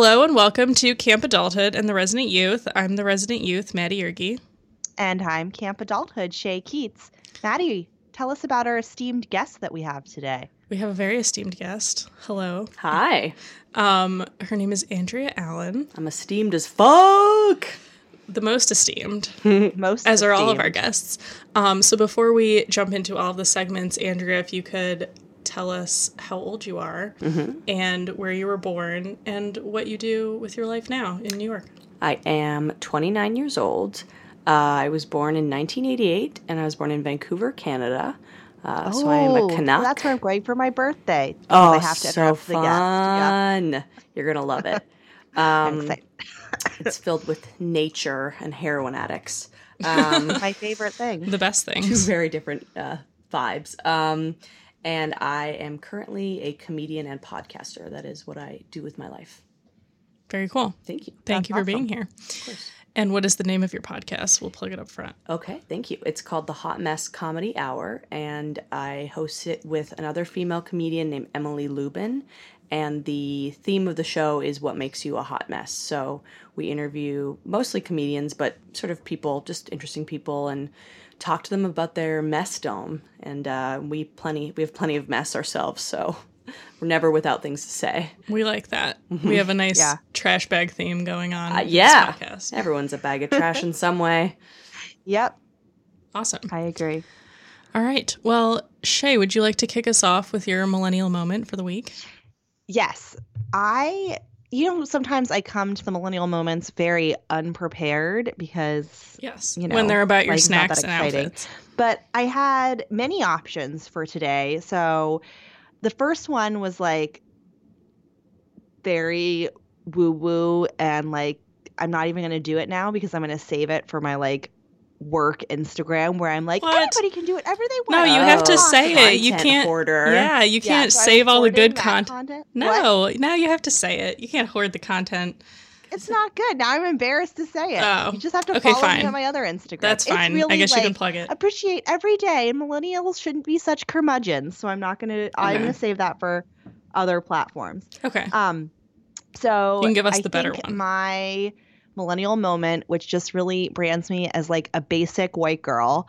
Hello and welcome to Camp Adulthood and the Resident Youth. I'm the Resident Youth, Maddie Ergy. And I'm Camp Adulthood, Shay Keats. Maddie, tell us about our esteemed guest that we have today. We have a very esteemed guest. Hello. Hi. Um, her name is Andrea Allen, I'm esteemed as fuck. the most esteemed, Most as are all of our guests. Um, so before we jump into all of the segments, Andrea, if you could tell us how old you are and where you were born and what you do with your life now in New York. I am 29 years old. Uh, I was born in 1988 and I was born in Vancouver, Canada. Uh, so I am Oh, a Canuck. That's where I'm going for my birthday. oh, I have to so interrupt the guest. Yeah, fun. You're going to love it. Um, it's filled with nature and heroin addicts. Um, my favorite thing. The best thing. two very different uh, vibes. Um, and I am currently a comedian and podcaster. That is what I do with my life. Very cool. Thank you. Thank you for That's being here. And what is the name of your podcast? We'll plug it up front. Okay, thank you. It's called the Hot Mess Comedy Hour, and I host it with another female comedian named Emily Lubin. And the theme of the show is what makes you a hot mess. So we interview mostly comedians, but sort of people, just interesting people, and talk to them about their mess dome. And uh, we plenty, we have plenty of mess ourselves, so we're never without things to say. We like that. We have a nice Yeah. trash bag theme going on. Uh, with this yeah, podcast. everyone's a bag of trash in some way. Yep, Awesome. I agree. All right. Well, Shay, would you like to kick us off with your millennial moment for the week? Yes, I. You know, sometimes I come to the millennial moments very unprepared because Yes. You know, when they're about your like, snacks and outfits. but I had many options for today. So the first one was like very woo woo and like I'm not even going to do it now because I'm going to save it for my like work Instagram where I'm like What? anybody can do whatever they want. No, you have to Oh, say it. You can't. hoarder. Yeah, you can't so save all the good content. content. What? No, now you have to say it. You can't hoard the content. It's not good. Now I'm embarrassed to say it. Oh, You just have to okay, follow me fine. on my other Instagram. That's It's fine. I really, guess you can plug it. appreciate every day. And millennials shouldn't be such curmudgeons. So I'm not gonna. I'm gonna save that for other platforms. Okay. Um, so You can give us I the better one. My millennial moment, which just really brands me as like a basic white girl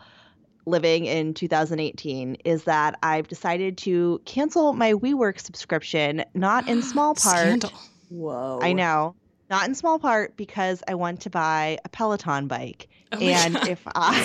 living in 2018, is that I've decided to cancel my WeWork subscription, not in small part. Scandal. Whoa. I know. Not in small part because I want to buy a Peloton bike. Oh and God. if I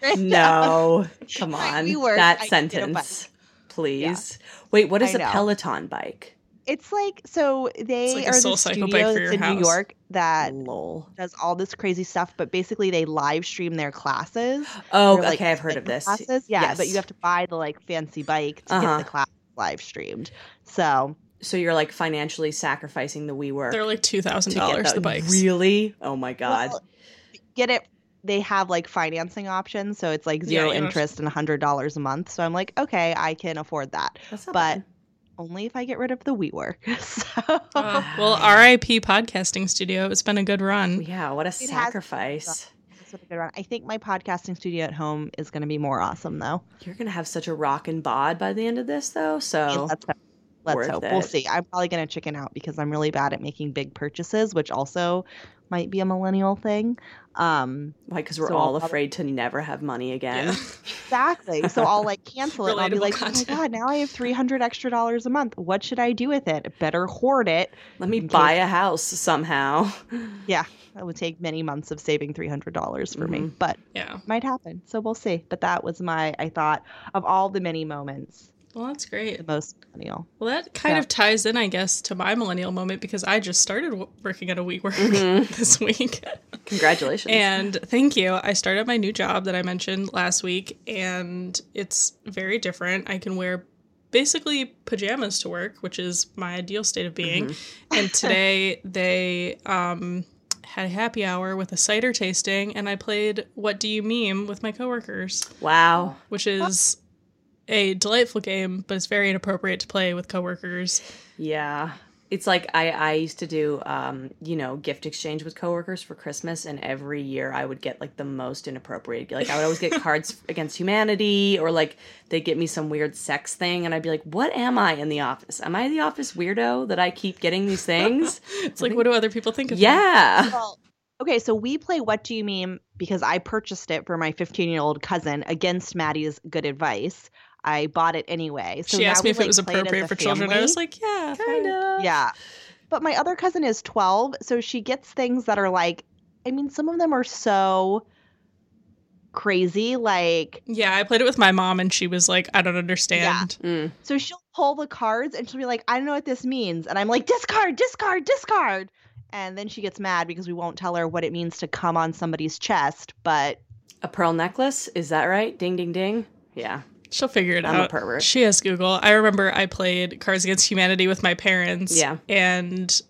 No, come on. viewers, that I can get a sentence, please. Wait, what is a. Peloton bike? It's like so they like are Soul the Cycle studio for that's in New. York that Lol. does all this crazy stuff, but basically they live stream their classes. Oh, They're, like, okay. I've heard of this. Classes. Yeah, but you have to buy the like fancy bike to Uh-huh. get the class live streamed. So So you're like financially sacrificing the WeWork They're like two thousand dollars The bikes. Really? Oh my god. well, get it. They have like financing options, so it's like zero you don't- interest and a hundred dollars a month. So I'm like, okay, I can afford that. That's not but bad. Only if I get rid of the WeWork. so Uh, well, R.I.P. podcasting studio. It's been a good run. yeah, what a has- sacrifice. that's what I get around. I think my podcasting studio at home is going to be more awesome, though. You're gonna have such a rockin' bod by the end of this, though. So let's hope. Let's hope. We'll see. I'm probably going to chicken out because I'm really bad at making big purchases, which also might be a millennial thing. Um, why? Because we're So I'll all probably- afraid to never have money again. Yeah. exactly. So I'll like cancel it. I'll be like, content. oh my god, now I have 300 extra dollars a month. What should I do with it? Better hoard it. Let me buy case- a house somehow. Yeah, it would take many months of saving $300 for me, Mhm. but Yeah. might happen. So we'll see. But that was my, I thought of all the many moments, Well, that's great. the most millennial. Well, that kind Yeah. of ties in, I guess, to my millennial moment because I just started w- working at a WeWork Mhm. this week. Congratulations. And thank you. I started my new job that I mentioned last week, and it's very different. I can wear basically pajamas to work, which is my ideal state of being. And today they um, had a happy hour with a cider tasting, and I played What Do You Meme with my coworkers, Wow. which is a delightful game, but it's very inappropriate to play with coworkers. Yeah. It's like I, I used to do, um, you know, gift exchange with coworkers for Christmas, and every year I would get like the most inappropriate. Like I would always get Cards Against Humanity, or like they'd get me some weird sex thing, and I'd be like, "What am I in the office? Am I the office weirdo that I keep getting these things?" It's like, what do other people think of me? yeah. Well, okay, so we play What Do You Meme because I purchased it for my 15 year old cousin against Maddie's good advice. I bought it anyway. So she now asked me we, if it was appropriate a for children. I was like, yeah, Kind of. Yeah. But my other cousin is 12, so she gets things that are like, I mean, some of them are so crazy. Like, Yeah, I played it with my mom, and she was like, I don't understand. Mm. so she'll pull the cards and she'll be like, I don't know what this means. And I'm like, discard, discard, discard. And then she gets mad because we won't tell her what it means to come on somebody's chest. But A pearl necklace? Is that right? Ding, ding, ding. Yeah. She'll figure it I'm a out. pervert. She has Google. I remember I played Cards Against Humanity with my parents. Yeah. And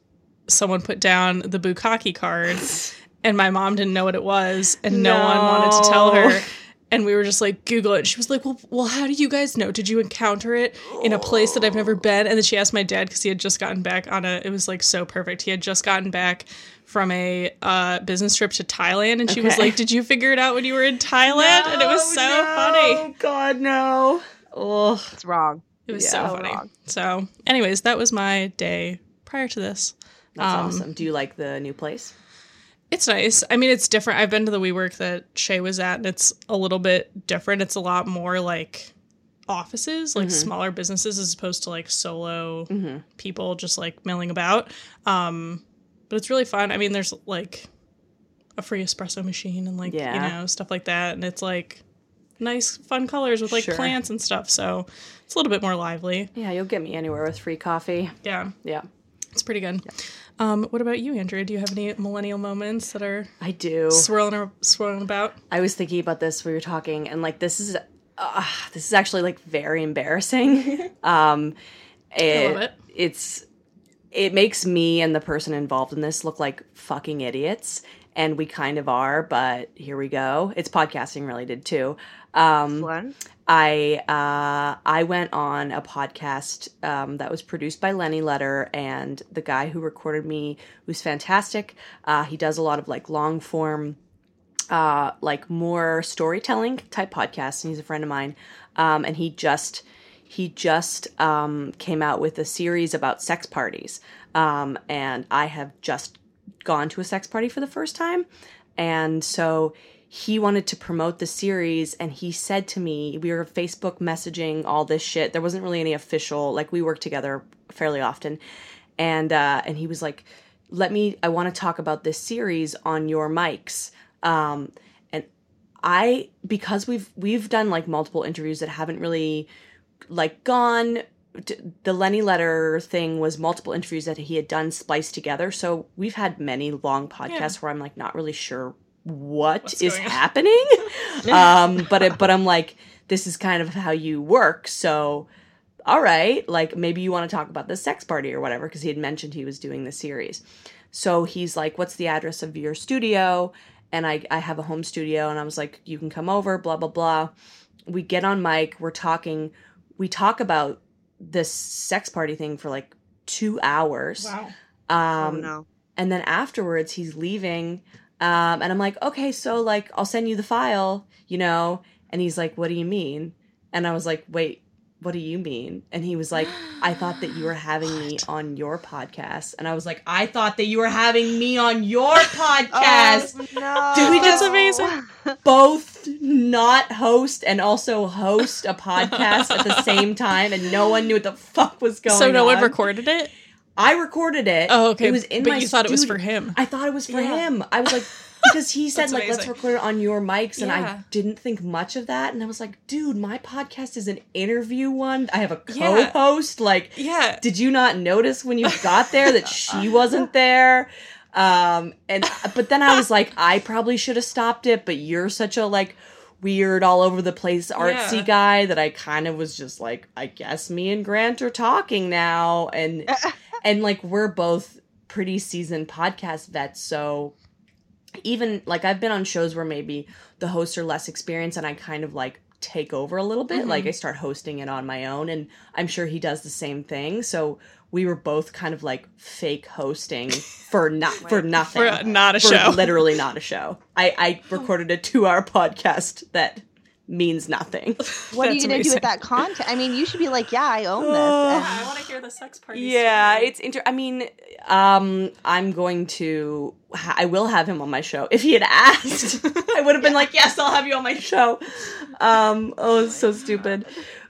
someone put down the Bukkake card, and my mom didn't know what it was, and no, one wanted to tell her. And we were just like, Google it. She was like, well, well, how do you guys know? Did you encounter it in a place that I've never been? And then she asked my dad because he had just gotten back on a, it was like so perfect. He had just gotten back from a uh, business trip to Thailand. And she was like, did you figure it out when you were in Thailand? and it was so funny. Oh, God, no. Oh. it's wrong. It was Yeah. so So funny. wrong. So, anyways, that was my day prior to this. That's Um, awesome. Do you like the new place? It's nice. I mean, it's different. I've been to the WeWork that Shay was at, and it's a little bit different. It's a lot more like offices, like smaller businesses, as opposed to like solo Mm-hmm. people just like milling about. Um, but it's really fun. I mean, there's like a free espresso machine and like Yeah. you know stuff like that, and it's like nice, fun colors with like Sure. plants and stuff. So it's a little bit more lively. Yeah, you'll get me anywhere with free coffee. Yeah. Yeah, It's pretty good. Um, what about you, Andrea? Do you have any millennial moments that are I do. swirling ar- swirling about? I was thinking about this. When we were talking, and like this is uh, this is actually like very embarrassing. um, it, love it. It's it makes me and the person involved in this look like fucking idiots, and we kind of are. But here we go. It's podcasting related too. Um, One. I uh, I went on a podcast um, that was produced by Lenny Letter, and the guy who recorded me was fantastic. Uh, he does a lot of like long form, uh, like more storytelling type podcasts, and he's a friend of mine. Um, and he just he just um, came out with a series about sex parties, um, and I have just gone to a sex party for the first time, and so he wanted to promote the series and he said to me we were facebook messaging all this shit. There wasn't really any official like we worked together fairly often. And uh and he was like let me i want to talk about this series on your mics. Um and i because we've we've done like multiple interviews that haven't really like gone the Lenny letter thing was multiple interviews that he had done spliced together. So we've had many long podcasts where I'm like not really sure what What's is happening. um, but it, but I'm like this is kind of how you work. So all right, like maybe you want to talk about the sex party or whatever because he had mentioned he was doing the series. So he's like, "What's the address of your studio?" And I I have a home studio, and I was like, "You can come over." Blah blah blah. We get on mic. We're talking. We talk about this sex party thing for like two hours. Wow. Um, oh no. and then afterwards he's leaving um, and i'm like okay so like i'll send you the file you know? And he's like what do you mean? And i was like wait what do you mean? And he was like i thought that you were having me on your podcast. And i was like i thought that you were having me on your podcast. Oh, no. Did we just- amazing. both not host and also host a podcast at the same time and no one knew what the fuck was going on So no one recorded it. I recorded it Oh, okay. it was in but my you thought it was for him. I thought it was for Yeah. him. I was like, because he said like let's record it on your mics, and I didn't think much of that, and I was like, dude, my podcast is an interview one. I have a co-host. Like, yeah. did you not notice when you got there that she wasn't there? Um, and but then I was like, I probably should have stopped it, but you're such a like weird all over the place artsy Yeah. guy that I kind of was just like, I guess me and Grant are talking now and and like we're both pretty seasoned podcast vets, so even like I've been on shows where maybe the hosts are less experienced and I kind of like take over a little bit. Like mm-hmm. I start hosting it on my own and I'm sure he does the same thing. So we were both kind of like fake hosting for not for nothing. For not a For show. Literally not a show. I, I recorded a two hour podcast that means nothing. What are you gonna do with that content? I mean, you should be like, yeah, I own this. And- I want to hear the sex party. Yeah, it's inter. I mean, um, I'm going to. ha- I will have him on my show. If he had asked, I would have been like, "Yes, I'll have you on my show." Um, oh, it's so stupid.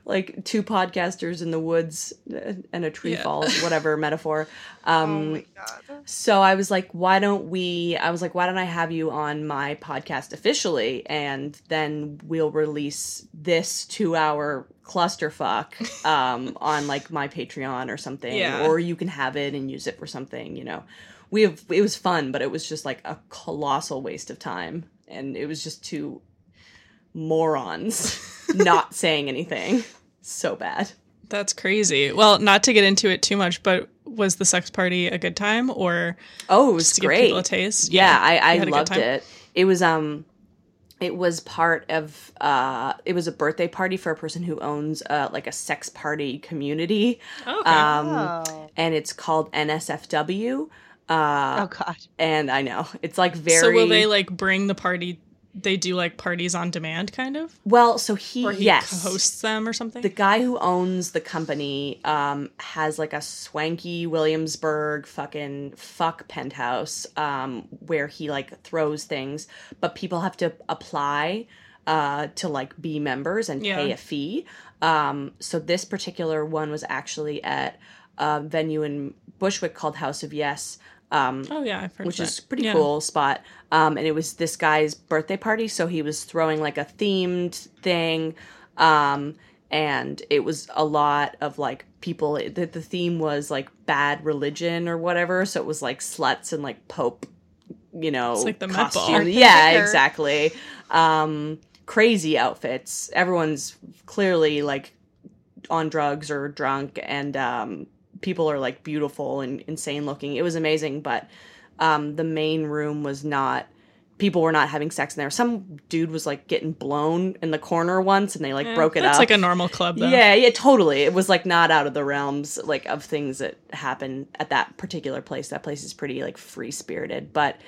Like two podcasters in the woods uh, and a tree Yeah. falls, whatever metaphor. Um, oh my god. so I was like, why don't we? I was like, why don't I have you on my podcast officially, and then we'll release this two-hour clusterfuck um, on like my Patreon or something, Yeah. or you can have it and use it for something. You know, we have. It was fun, but it was just like a colossal waste of time, and it was just two morons not saying anything. So bad. That's crazy. Well, not to get into it too much, but was the sex party a good time or Oh, it was just to give great. people a taste? yeah, I, I had a good loved it. It was um it was part of uh it was a birthday party for a person who owns uh like a sex party community. Okay. Um oh. and it's called NSFW. Uh oh god. and I know. It's like very so will they like bring the party? They do like parties on demand, kind of, Well, so he, or he yes. hosts them or something. The guy who owns the company um, has like a swanky Williamsburg fucking fuck penthouse um, where he like throws things, but people have to apply uh, to like be members and pay a fee. Um, so this particular one was actually at a venue in Bushwick called House of Yes. Um, oh yeah, I've heard which is pretty Yeah. cool spot. Um, and it was this guy's birthday party, so he was throwing like a themed thing, um, and it was a lot of like people. The, the theme was like bad religion or whatever, so it was like sluts and like pope, you know, It's like the costume. Yeah, exactly. Um, crazy outfits. Everyone's clearly like on drugs or drunk and um, people are like beautiful and insane looking it was amazing but um, the main room was not people were not having sex in there some dude was like getting blown in the corner once and they like broke it That's up It's like a normal club, though. yeah yeah totally it was like not out of the realms like of things that happen at that particular place that place is pretty like free spirited but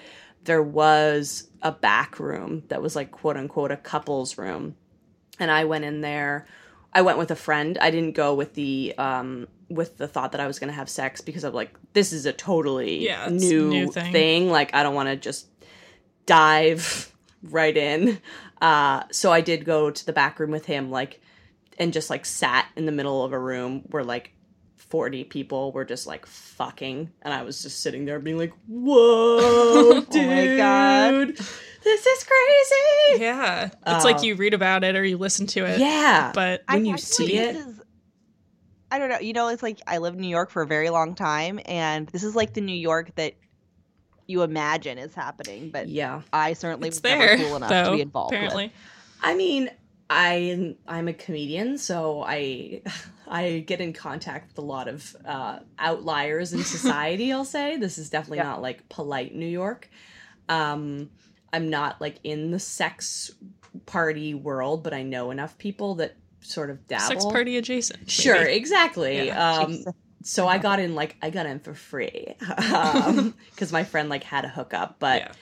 there was a back room that was like quote unquote a couples room and I went in there. I went with a friend. I didn't go with the um with the thought that I was going to have sex because of like this is a totally Yeah, new, new thing. thing. Like I don't want to just dive right in. Uh so I did go to the back room with him like and just like sat in the middle of a room where like 40 people were just like fucking and I was just sitting there being like, "Whoa, dude. Oh my God. This is crazy." Yeah. It's Uh, like you read about it or you listen to it. Yeah. But when you I feel see it- is- I don't know. You know, it's like I lived in New York for a very long time, and this is like the New York that you imagine is happening, but Yeah. I certainly it's was there, never cool enough though, to be involved. apparently. With. I mean, I I'm a comedian, so I I get in contact with a lot of uh, outliers in society. I'll say this is definitely Yeah. not like polite New York. Um, I'm not like in the sex party world, but I know enough people that sort of dabble. Sex party adjacent. maybe. Sure, exactly. Yeah. Um, so I got in like I got in for free because my friend like had a hookup, but Yeah.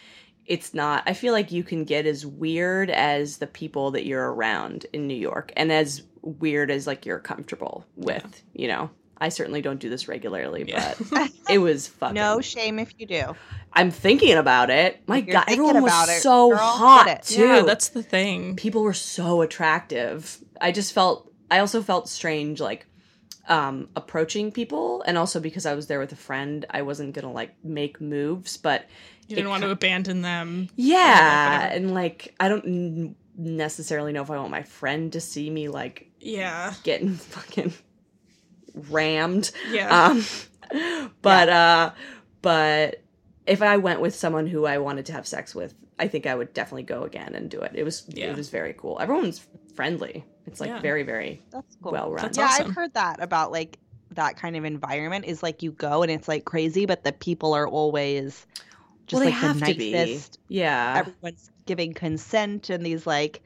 it's not. I feel like you can get as weird as the people that you're around in New York, and as weird as like you're comfortable with. You know, I certainly don't do this regularly, Yeah. but it was fucking. No shame if you do. I'm thinking about it. My You're God, everyone was it, so girl. hot Get too. Yeah, that's the thing. people were so attractive. I just felt I also felt strange like um approaching people and also because I was there with a friend, I wasn't going to like make moves, but You didn't want ki- to abandon them. yeah, whatever. and like I don't necessarily know if I want my friend to see me like Yeah. getting fucking rammed. Yeah. Um but uh but if I went with someone who I wanted to have sex with, I think I would definitely go again and do it. It was Yeah. it was very cool. Everyone's friendly. It's like Yeah. very very cool. well run. That's yeah, awesome. I've heard that about like that kind of environment is like you go and it's like crazy, but the people are always just well, they like have the to be. nicest. Yeah. Everyone's giving consent in these like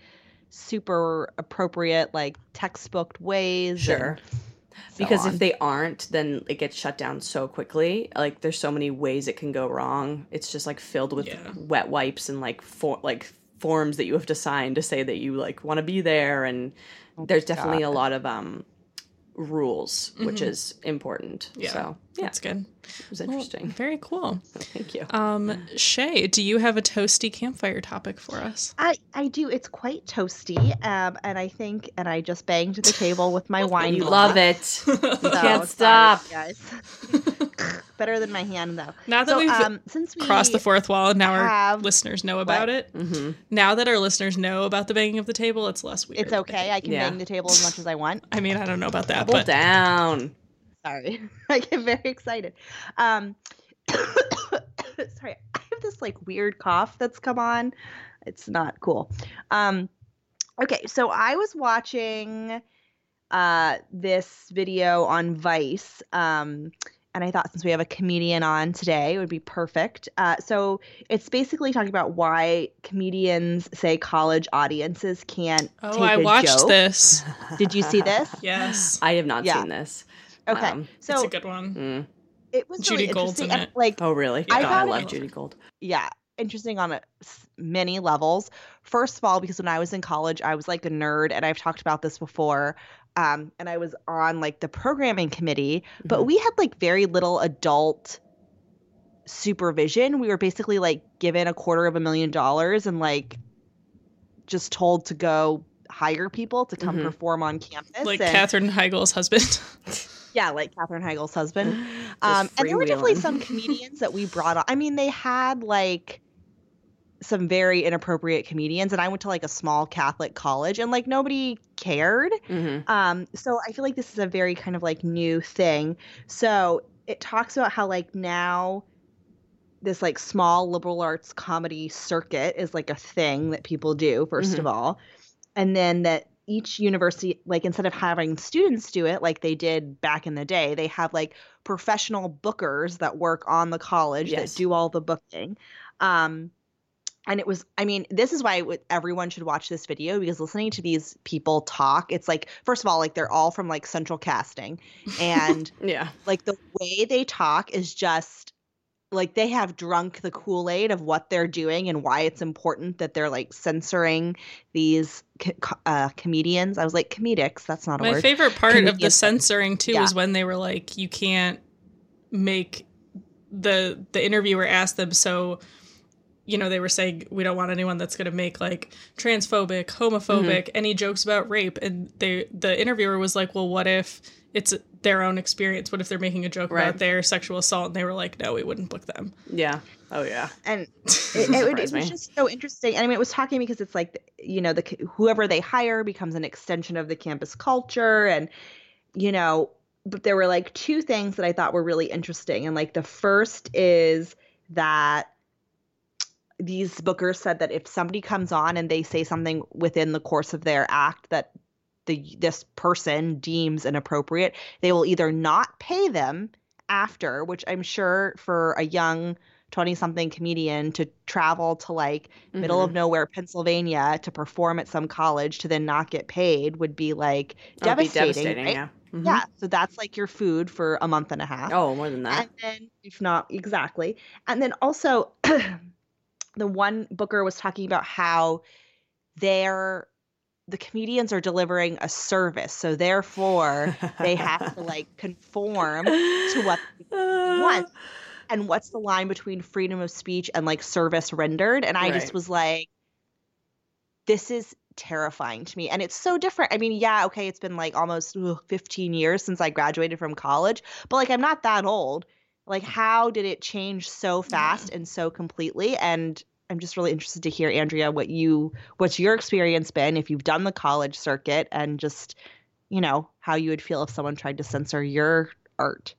super appropriate, like textbook ways. Sure. and so because on. if they aren't, then it gets shut down so quickly. Like there's so many ways it can go wrong. It's just like filled with Yeah. wet wipes and like for like forms that you have to sign to say that you like want to be there and Oh there's definitely a lot of um rules which Mhm. is important. Yeah. So yeah, That's good. it was Well, interesting. very cool. Thank you. Um, Shay, do you have a toasty campfire topic for us? I, I do. It's quite toasty. Um, and I think, and I just banged the table with my wine. you love it. So, can't sorry, stop. guys. Better than my hand, though. now that So, we've um, since we crossed the fourth wall and now our listeners know about it, hmm now that our listeners know about the banging of the table, it's less weird. it's okay. I can Yeah. bang the table as much as I want. I mean, I don't know about that, Double but down. Sorry, I get very excited. Um, sorry, I have this like weird cough that's come on. It's not cool. Um, okay, so I was watching uh this video on Vice. Um, and I thought since we have a comedian on today, it would be perfect. Uh, so it's basically talking about why comedians say college audiences can't. oh, take I a watched joke. this. Did you see this? Yes, I have not Yeah. seen this. Okay, Um, so it's a good one. mm. it was Judy really Gold's in interesting. and, it. like, Oh, really? I God, I found love it- Judy Gold. yeah, interesting on a, s- many levels. First of all, because when I was in college, I was like a nerd, and I've talked about this before. Um, and I was on like the programming committee, but Mhm. we had like very little adult supervision. We were basically like given a quarter of a million dollars and like just told to go hire people to come Mhm. perform on campus. Like and, Katherine Heigl's husband. yeah, like Katherine Heigl's husband. Um, and there were definitely some comedians that we brought on. I mean, they had like some very inappropriate comedians, and I went to like a small Catholic college, and like nobody cared. Mhm. Um, so I feel like this is a very kind of like new thing. So it talks about how like now this like small liberal arts comedy circuit is like a thing that people do 1st of all, and then that each university like instead of having students do it like they did back in the day they have like professional bookers that work on the college Yes. that do all the booking um and it was i mean this is why everyone should watch this video because listening to these people talk it's like first of all like they're all from like central casting and Yeah. like the way they talk is just like they have drunk the kool-aid of what they're doing and why it's important that they're like censoring these co- uh, comedians. I was like comedics that's not a My word. favorite part of the censoring too Yeah. was when they were like, you can't make the the interviewer asked them so you know they were saying we don't want anyone that's going to make like transphobic homophobic any jokes about rape and they the interviewer was like well what if it's their own experience what if they're making a joke Right. about their sexual assault and they were like no we wouldn't book them Yeah. Oh yeah. and it, it, would- it was just so interesting. And I mean, it was talking because it's like you know the whoever they hire becomes an extension of the campus culture, and you know, but there were like two things that I thought were really interesting, and like the first is that these bookers said that if somebody comes on and they say something within the course of their act that the this person deems inappropriate, they will either not pay them after, which I'm sure for a young 20 something comedian to travel to like middle Mhm. of nowhere Pennsylvania to perform at some college to then not get paid would be like That'd be devastating. devastating. right? Yeah. Mhm. Yeah, so that's like your food for a month and a half. Oh, more than that. And then, if not exactly, and then also, the one booker was talking about how they're the comedians are delivering a service, so therefore they have to like conform to what want. And what's the line between freedom of speech and like service rendered? And I just was like, this is terrifying to me. And it's so different. I mean, yeah, okay, it's been like almost ugh, 15 years since I graduated from college, but like I'm not that old. Like, mm-hmm. how did it change so fast and so completely? And I'm just really interested to hear, Andrea, what you what's your experience been if you've done the college circuit and just, you know, how you would feel if someone tried to censor your art.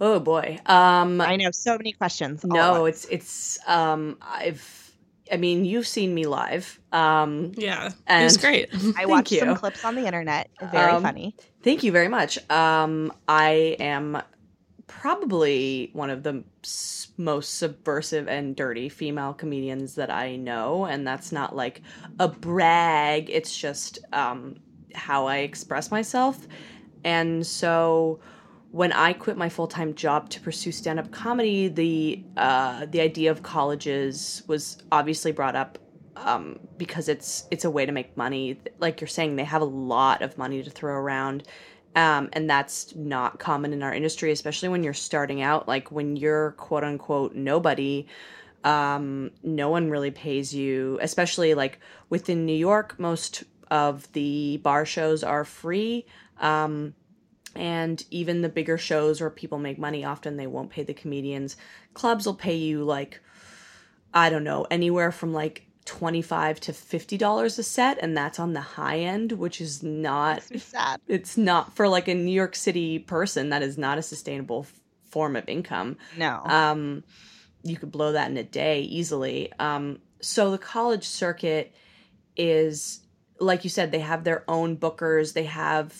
Oh boy. Um I know so many questions. no it's it's um i've I mean, you've seen me live. Um, Yeah, it was great. I watched you. some clips on the internet. Very Um, funny. Thank you very much. Um, I am probably one of the most subversive and dirty female comedians that I know, and that's not like a brag. It's just um, how I express myself. And so, when I quit my full time job to pursue stand up comedy, the uh, the idea of colleges was obviously brought up um, because it's it's a way to make money. Like you're saying, they have a lot of money to throw around, um, and that's not common in our industry, especially when you're starting out. Like when you're quote unquote nobody, um, no one really pays you. Especially like within New York, most of the bar shows are free. Um, and even the bigger shows where people make money, often they won't pay the comedians. Clubs will pay you like, I don't know, anywhere from like 25 to $50 a set. And that's on the high end, which is not sad. it's not for like a New York City person that is not a sustainable f- form of income. No. Um, you could blow that in a day easily. Um, so the college circuit is, like you said, they have their own bookers. They have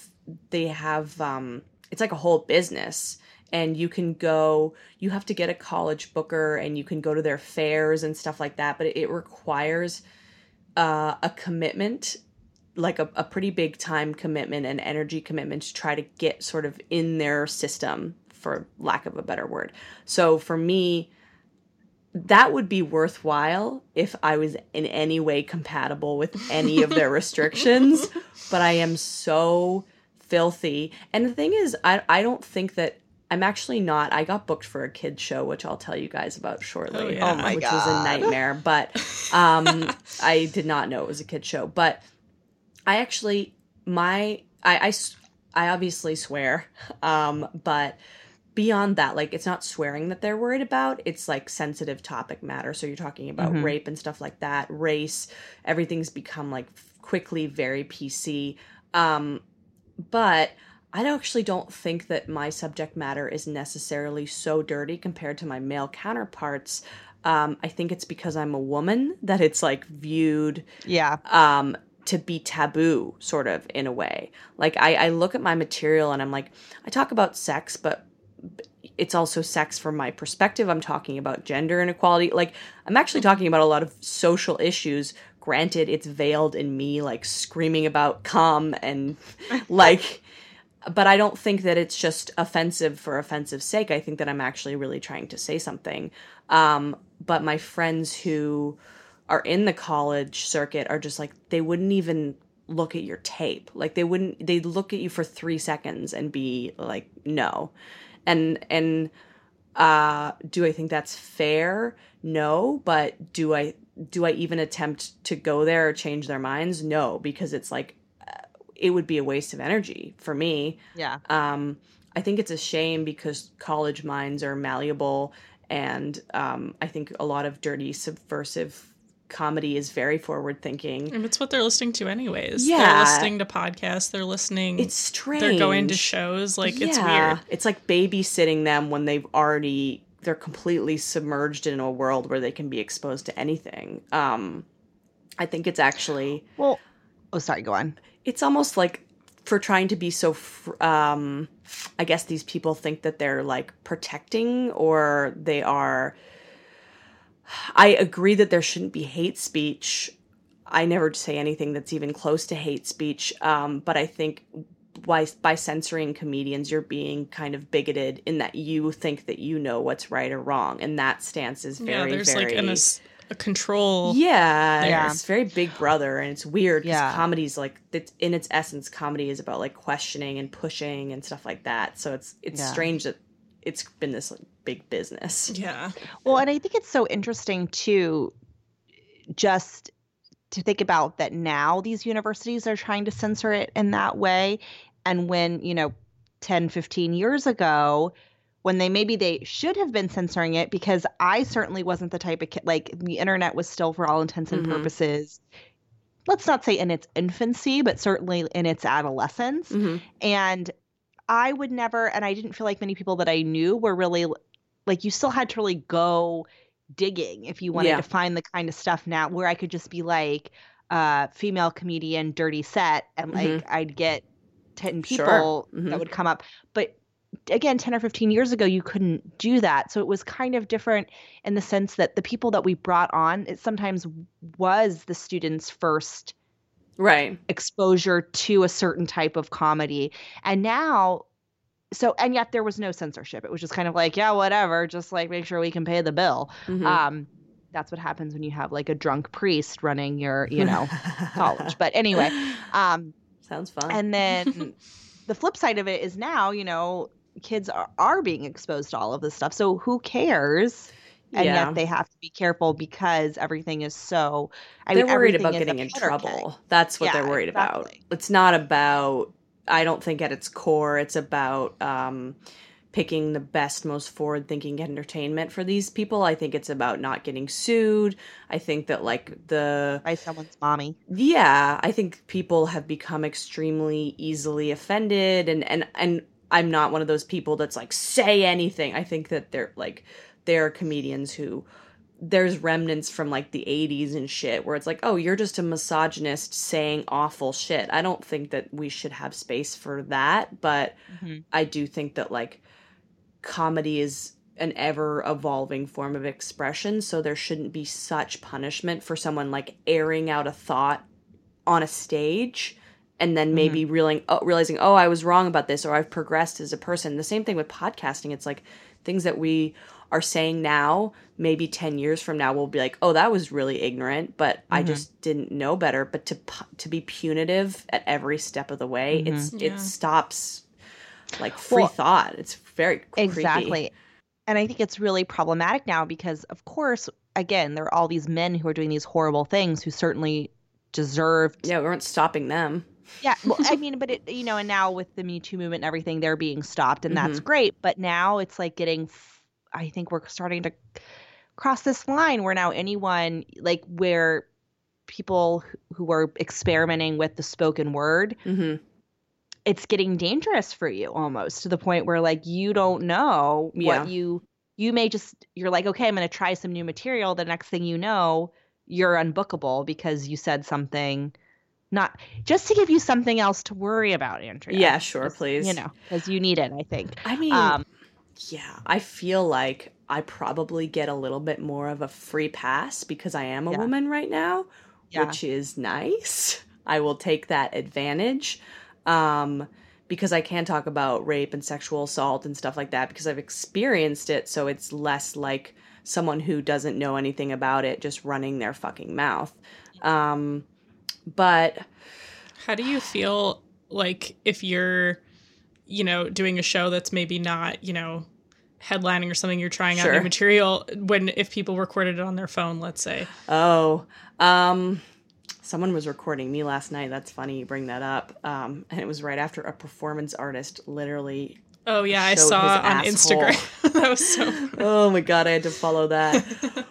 they have um, it's like a whole business. And you can go, you have to get a college booker and you can go to their fairs and stuff like that. But it, requires uh, a commitment like a, a pretty big time commitment and energy commitment to try to get sort of in their system for lack of a better word so for me that would be worthwhile if i was in any way compatible with any of their restrictions but i am so filthy and the thing is i, I don't think that i'm actually not i got booked for a kids show which i'll tell you guys about shortly Oh, yeah. Oh my which was a nightmare but um i did not know it was a kid show but i actually my I I obviously swear um but beyond that like it's not swearing that they're worried about it's like sensitive topic matter so you're talking about Mhm. rape and stuff like that race everything's become like quickly very pc um but I actually don't think that my subject matter is necessarily so dirty compared to my male counterparts. Um, I think it's because I'm a woman that it's like viewed yeah. um, to be taboo, sort of in a way. Like I, I look at my material and I'm like, I talk about sex, but it's also sex from my perspective. I'm talking about gender inequality. Like I'm actually talking about a lot of social issues. Granted, it's veiled in me like screaming about cum and like but I don't think that it's just offensive for offensive sake. I think that I'm actually really trying to say something. Um, but my friends who are in the college circuit are just like they wouldn't even look at your tape. Like they wouldn't they'd look at you for 3 seconds and be like no. And and uh do I think that's fair? No, but do I do I even attempt to go there or change their minds? No, because it's like it would be a waste of energy for me. Yeah. Um, I think it's a shame because college minds are malleable, and um, I think a lot of dirty, subversive comedy is very forward thinking. And it's what they're listening to anyways. Yeah. They're listening to podcasts. They're listening. It's strange. They're going to shows. Like it's Yeah. weird. It's like babysitting them when they've already they're completely submerged in a world where they can be exposed to anything. Um, I think it's actually Well, oh, sorry. Go on. It's almost like for trying to be so fr- um i guess these people think that they're like protecting or they are i agree that there shouldn't be hate speech. I never say anything that's even close to hate speech um but i think by, by censoring comedians you're being kind of bigoted in that you think that you know what's right or wrong and that stance is very yeah, there's very like an, control. yeah, Yeah. it's very Big Brother, and it's weird because Yeah. comedy's like it's in its essence, comedy is about like questioning and pushing and stuff like that. So it's it's Yeah. strange that it's been this like, big business. Yeah. Well, and I think it's so interesting too, just to think about that now these universities are trying to censor it in that way. And when, you know, 10, 15 years ago, when they maybe they should have been censoring it because I certainly wasn't the type of kid, like the internet was still, for all intents and Mhm. purposes, let's not say in its infancy, but certainly in its adolescence. hmm And I would never, and I didn't feel like many people that I knew were really like, you still had to really go digging if you wanted Yeah. to find the kind of stuff now where I could just be like uh female comedian dirty set and like I'd get 10 Sure. people Mhm. that would come up but again 10 or 15 years ago you couldn't do that so it was kind of different in the sense that the people that we brought on it sometimes was the students first Right. exposure to a certain type of comedy and now so and yet there was no censorship it was just kind of like yeah whatever just like make sure we can pay the bill Mhm. um that's what happens when you have like a drunk priest running your you know college but anyway um Sounds fun. and then the flip side of it is now you know kids are, are being exposed to all of this stuff so who cares and yeah. yet they have to be careful because everything is so I they're mean, worried about getting in keg. trouble. That's what Yeah, they're worried about. It's not about. I don't think at its core, it's about um, picking the best, most forward-thinking entertainment for these people. I think it's about not getting sued. I think that like the by someone's mommy yeah, I think people have become extremely easily offended and and and I'm not one of those people that's like say anything. I think that they're like there are comedians who there's remnants from like the 80s and shit where it's like, "Oh, you're just a misogynist saying awful shit." I don't think that we should have space for that, but Mhm. I do think that like comedy is an ever evolving form of expression, so there shouldn't be such punishment for someone like airing out a thought on a stage and then mm-hmm. maybe realizing oh, realizing oh I was wrong about this or I've progressed as a person. The same thing with podcasting. It's like things that we are saying now, maybe 10 years from now we'll be like, "Oh, that was really ignorant, but I mm-hmm. just didn't know better." But to to be punitive at every step of the way, mm-hmm. it's Yeah. it stops like free Well, thought. It's very creepy. Exactly. And I think it's really problematic now because, of course, again, there are all these men who are doing these horrible things who certainly deserved. Yeah, we weren't stopping them. Yeah. Well, I mean, but it, you know, and now with the Me Too movement and everything, they're being stopped, and Mm-hmm. that's great. But now it's like getting, f- I think we're starting to cross this line where now anyone, like, where people who- are experimenting with the spoken word, hmm it's getting dangerous for you almost to the point where like you don't know Yeah. what you you may just you're like okay i'm going to try some new material the next thing you know you're unbookable because you said something not just to give you something else to worry about andrea Yeah, sure, please. you know because you need it i think I mean, um yeah, I feel like I probably get a little bit more of a free pass because I am a Yeah. woman right now, Yeah. which is nice. I will take that advantage. Um because I can talk about rape and sexual assault and stuff like that because I've experienced it, so it's less like someone who doesn't know anything about it just running their fucking mouth. Um but How do you feel like if you're, you know, doing a show that's maybe not, you know, headlining or something, you're trying out Sure. new material when if people recorded it on their phone, let's say. Oh, um, someone was recording me last night. That's funny you bring that up. Um, and it was right after a performance artist literally. Oh yeah, I saw on asshole. Instagram. that was so Oh my god, I had to follow that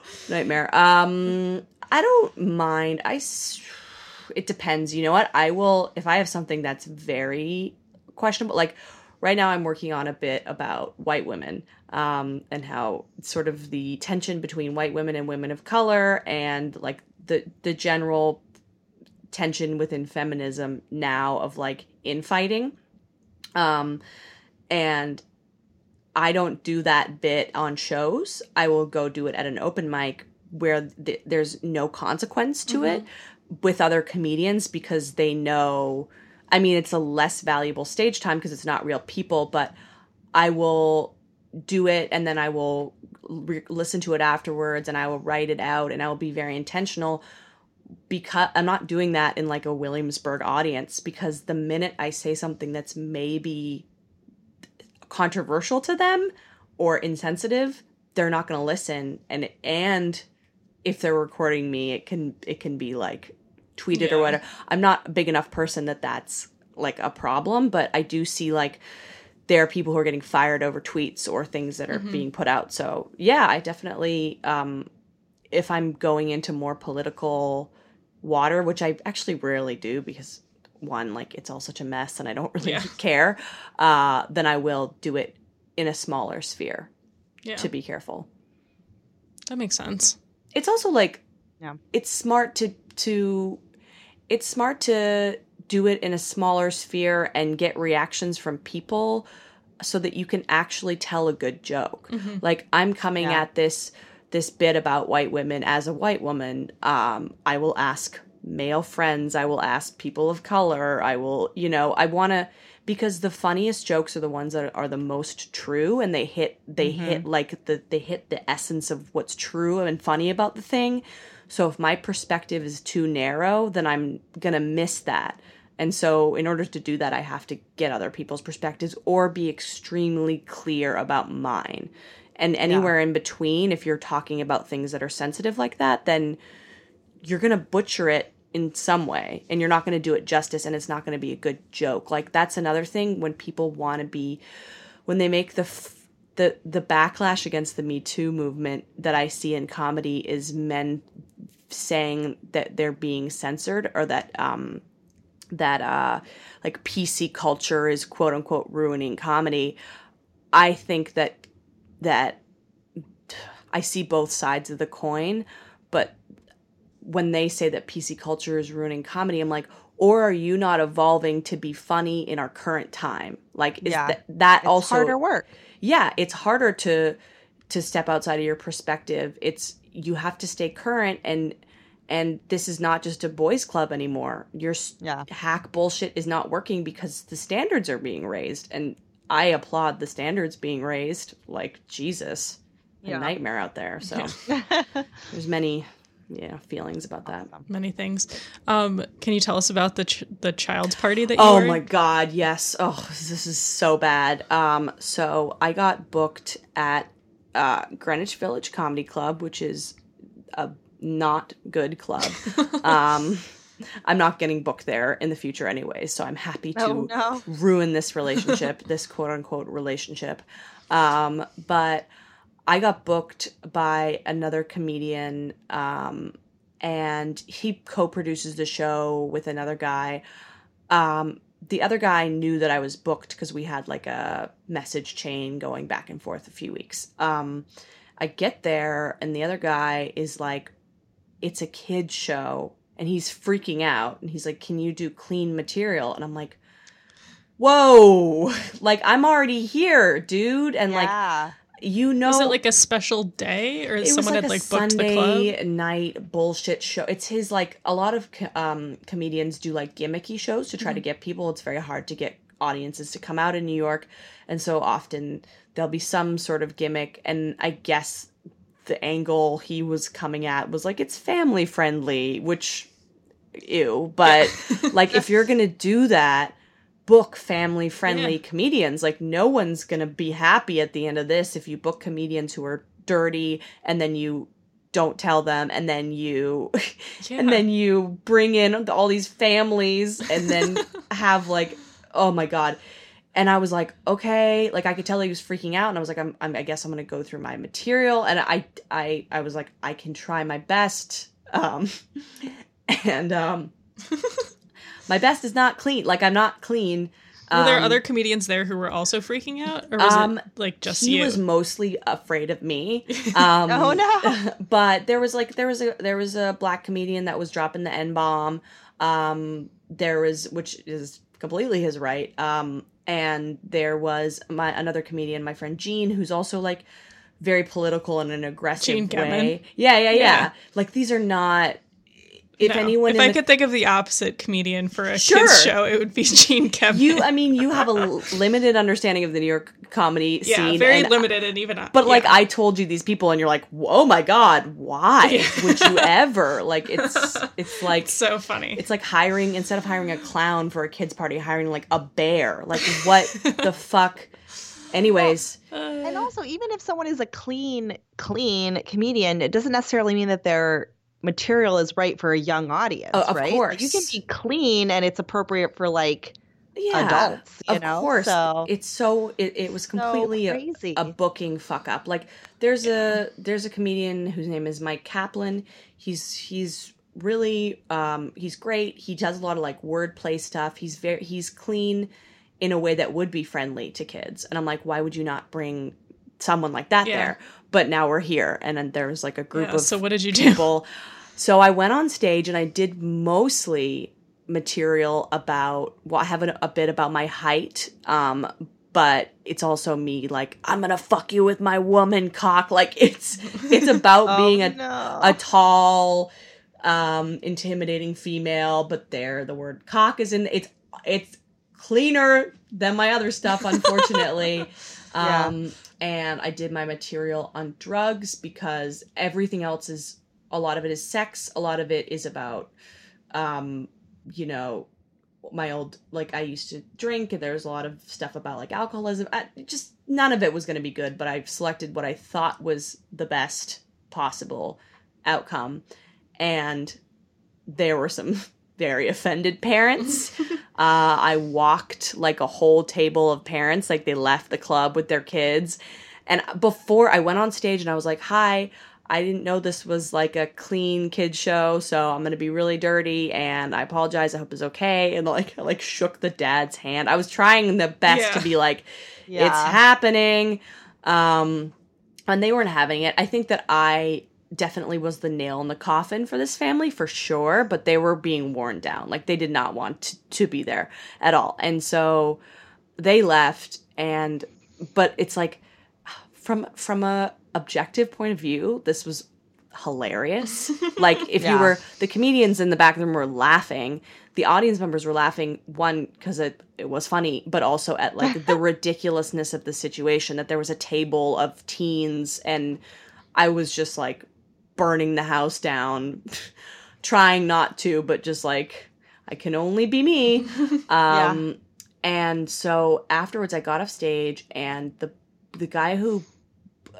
nightmare. Um, I don't mind. I. s- It depends. You know what? I will if I have something that's very questionable. Like right now, I'm working on a bit about white women. Um, and how sort of the tension between white women and women of color, and like the the general tension within feminism now of like infighting. Um, and I don't do that bit on shows. I will go do it at an open mic where th- there's no consequence to it with other comedians because they know. I mean, it's a less valuable stage time because it's not real people, but I will do it and then I will re- listen to it afterwards and I will write it out and I will be very intentional because I'm not doing that in like a Williamsburg audience because the minute I say something that's maybe controversial to them or insensitive, they're not going to listen and and if they're recording me, it can it can be like tweeted or Yeah. whatever. I'm not a big enough person that that's like a problem, but I do see like there are people who are getting fired over tweets or things that are being put out. So yeah, I definitely um if I'm going into more political water, which I actually rarely do because one, like it's all such a mess and I don't really Yeah. care, uh, then I will do it in a smaller sphere yeah. to be careful. That makes sense. It's also like Yeah. it's smart to to it's smart to do it in a smaller sphere and get reactions from people so that you can actually tell a good joke. Like I'm coming Yeah. at this this bit about white women as a white woman. Um, I will ask male friends, I will ask people of color, I will, you know, I want to because the funniest jokes are the ones that are the most true and they hit they hit like the they hit the essence of what's true and funny about the thing. So if my perspective is too narrow, then I'm going to miss that. And so, in order to do that, I have to get other people's perspectives or be extremely clear about mine. And anywhere in between, if you're talking about things that are sensitive like that, then you're going to butcher it in some way and you're not going to do it justice and it's not going to be a good joke. Like, that's another thing when people want to be, when they make the, f- the, the backlash against the Me Too movement that I see in comedy is men saying that they're being censored or that, um, that uh like PC culture is quote unquote ruining comedy. I think that that I see both sides of the coin, but when they say that PC culture is ruining comedy, I'm like, or are you not evolving to be funny in our current time? Like, is Yeah. that that It's also harder work. Yeah it's harder to to step outside of your perspective. It's you have to stay current and and this is not just a boys club anymore. Your Yeah. hack bullshit is not working because the standards are being raised and i applaud the standards being raised. Like jesus a nightmare out there so. There's many yeah feelings about that Many things. Um, can you tell us about the ch- the child's party that you Oh were? my god, yes. Oh, this is so bad. Um, so I got booked at uh, Greenwich Village Comedy Club, which is a not good club. um, I'm not getting booked there in the future anyway, so I'm happy to Oh, no. ruin this relationship, this quote unquote relationship. Um, but I got booked by another comedian, um, and he co-produces the show with another guy. Um, the other guy knew that I was booked because we had like a message chain going back and forth a few weeks. Um, I get there, and the other guy is like, "It's a kid show," and he's freaking out, and he's like, "Can you do clean material?" And I'm like. Whoa! Like I'm already here, dude, and like yeah. You know, Was it like a special day, or someone like had like booked the Sunday club? night bullshit show. It's his like a lot of um, comedians do like gimmicky shows to try Mm-hmm. to get people. It's very hard to get audiences to come out in New York, and so often there'll be some sort of gimmick. And I guess the angle he was coming at was like it's family friendly, which ew. But like if you're gonna do that. Book family friendly Yeah. comedians. Like, no one's gonna be happy at the end of this if you book comedians who are dirty and then you don't tell them and then you Yeah. and then you bring in all these families and then have like oh my god and i was like okay like i could tell he was freaking out and i was like i'm, I'm i guess i'm gonna go through my material and i i i was like i can try my best um and um my best is not clean like i'm not clean Were there Um, other comedians there who were also freaking out, or was um, it like just he you? was mostly afraid of me. Um, Oh, no. But there was like there was a there was a black comedian that was dropping the n bomb. Um, there was which is completely his right. Um, and there was my another comedian, my friend Gene, who's also like very political in an aggressive Gene way. Yeah, yeah, yeah, Yeah. Like these are not. If No. anyone, if I the- could think of the opposite comedian for a Sure. kids show, it would be Gene Kevin. you, I mean, you have a limited understanding of the New York comedy yeah, scene, very and uh, limited, and even uh, But like. I told you these people and you're like, "Oh my god, why Yeah. would you ever?" Like it's it's like so funny. it's like hiring instead of hiring a clown for a kids party, hiring like a bear. Like what the fuck? Anyways, uh, And also, even if someone is a clean, clean comedian, it doesn't necessarily mean that their material is right for a young audience, Oh, of right? Like, you can be clean and it's appropriate for like yeah, adults, you of know? course, So- it's so it, it was completely so a, crazy. a booking fuck up. Like there's a there's a comedian whose name is Mike Kaplan. He's he's really um he's great. He does a lot of like wordplay stuff. He's very he's clean in a way that would be friendly to kids. And I'm like, why would you not bring someone like that Yeah. there. But now we're here, and then there was like a group Yeah, of so what did you do? people. So I went on stage and I did mostly material about well, I have a, a bit about my height, um, but it's also me like I'm gonna fuck you with my woman cock. Like it's it's about Oh, being a no. a tall, um, intimidating female, but there the word cock is in it's it's cleaner than my other stuff, unfortunately. Yeah. um, and I did my material on drugs because everything else is a lot of it is sex, a lot of it is about um, you know, my old like I used to drink and there was a lot of stuff about like alcoholism. I, just none of it was going to be good, but I selected what I thought was the best possible outcome and there were some very offended parents. uh, I walked like a whole table of parents, like they left the club with their kids. And before I went on stage and I was like, hi, I didn't know this was like a clean kid show, so I'm gonna be really dirty and I apologize. I hope it's okay. And like I like shook the dad's hand. I was trying the best Yeah. to be like, Yeah. it's happening. Um and they weren't having it. I think that I definitely was the nail in the coffin for this family for sure, but they were being worn down. Like they did not want to, to be there at all. And so they left and but it's like from from a objective point of view, this was hilarious. like if you were the comedians in the back of the room were laughing, the audience members were laughing one because it it was funny, but also at like the ridiculousness of the situation that there was a table of teens and I was just like burning the house down, trying not to, but just like I can only be me. Um and so afterwards I got off stage and the the guy who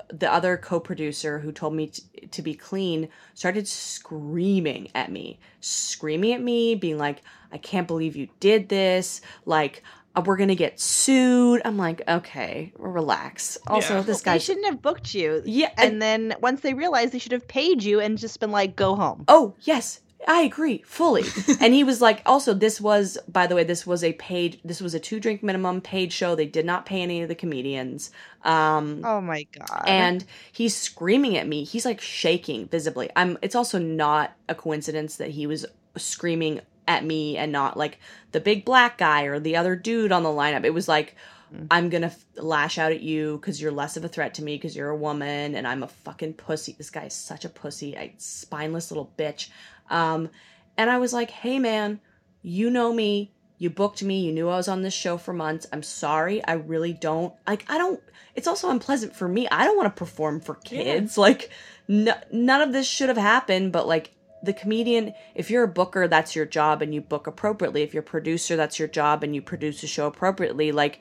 the other co-producer who told me t- to be clean started screaming at me screaming at me being like i can't believe you did this like we're gonna get sued i'm like okay relax also Yeah. this They guy shouldn't have booked you. yeah And then once they realized they should have paid you and just been like, go home. Oh, yes. I agree fully. and he was like, also, this was, by the way, this was a paid, this was a two drink minimum paid show. They did not pay any of the comedians. Um, Oh my god. and he's screaming at me. He's like shaking visibly. I'm, it's also not a coincidence that he was screaming at me and not like the big black guy or the other dude on the lineup. It was like, I'm gonna f- lash out at you because you're less of a threat to me because you're a woman and I'm a fucking pussy. This guy is such a pussy, a spineless little bitch. Um, and I was like, hey man, you know me. You booked me. You knew I was on this show for months. I'm sorry. I really don't like. I don't. It's also unpleasant for me. I don't want to perform for kids. Like, n- none of this should have happened. But like, the comedian, if you're a booker, that's your job, and you book appropriately. If you're a producer, that's your job, and you produce a show appropriately. Like,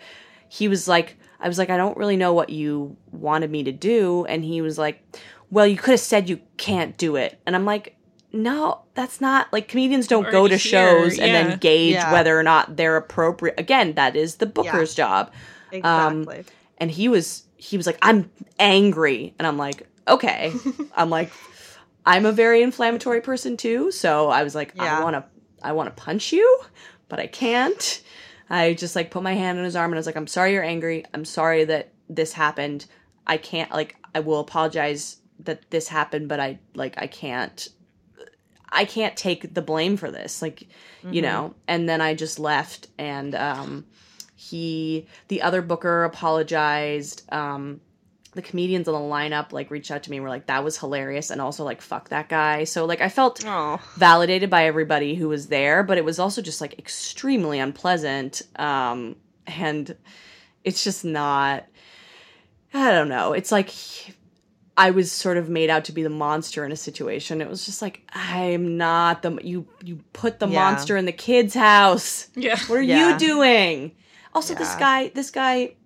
he was like, I was like, I don't really know what you wanted me to do, and he was like, Well, you could have said you can't do it, and I'm like. No, that's not like comedians don't go to here, shows and then gauge Yeah. whether or not they're appropriate. Again, that is the booker's job. um, exactly. And he was he was like, I'm angry. And I'm like, okay. I'm like, I'm a very inflammatory person too. So I was like, Yeah. I wanna I wanna punch you, but I can't. I just like put my hand on his arm and I was like, I'm sorry you're angry. I'm sorry that this happened. I can't like I will apologize that this happened, but I like I can't I can't take the blame for this. Like, you know. And then I just left and um he the other booker apologized. Um the comedians on the lineup like reached out to me and were like that was hilarious and also like fuck that guy. So like I felt Oh. validated by everybody who was there, but it was also just like extremely unpleasant. Um, and it's just not, I don't know. It's like I was sort of made out to be the monster in a situation. It was just like, I'm not the, you, you put the Yeah. monster in the kid's house. Yeah. What are Yeah. you doing? Also, this guy, this guy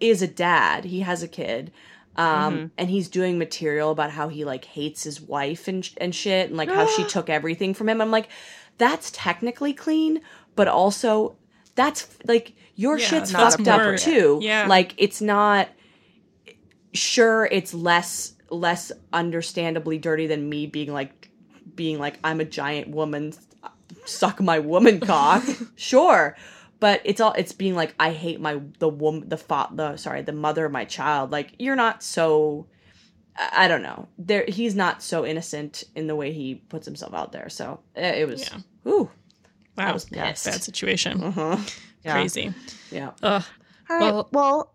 is a dad. He has a kid. Um, Mm-hmm. and he's doing material about how he like hates his wife and and shit, and like how she took everything from him. I'm like, that's technically clean, but also that's like your Yeah, shit's fucked up too. yeah. like it's not. Sure, it's less less understandably dirty than me being like being like I'm a giant woman, suck my woman cock. sure, but it's all it's being like I hate my the woman the fa- the sorry the mother of my child. Like you're not so. I I don't know. There, he's not so innocent in the way he puts himself out there. So eh, it was, Yeah. ooh, Wow, was pissed. bad situation. uh-huh. Yeah. Crazy. yeah. Ugh. All right. Well- Well,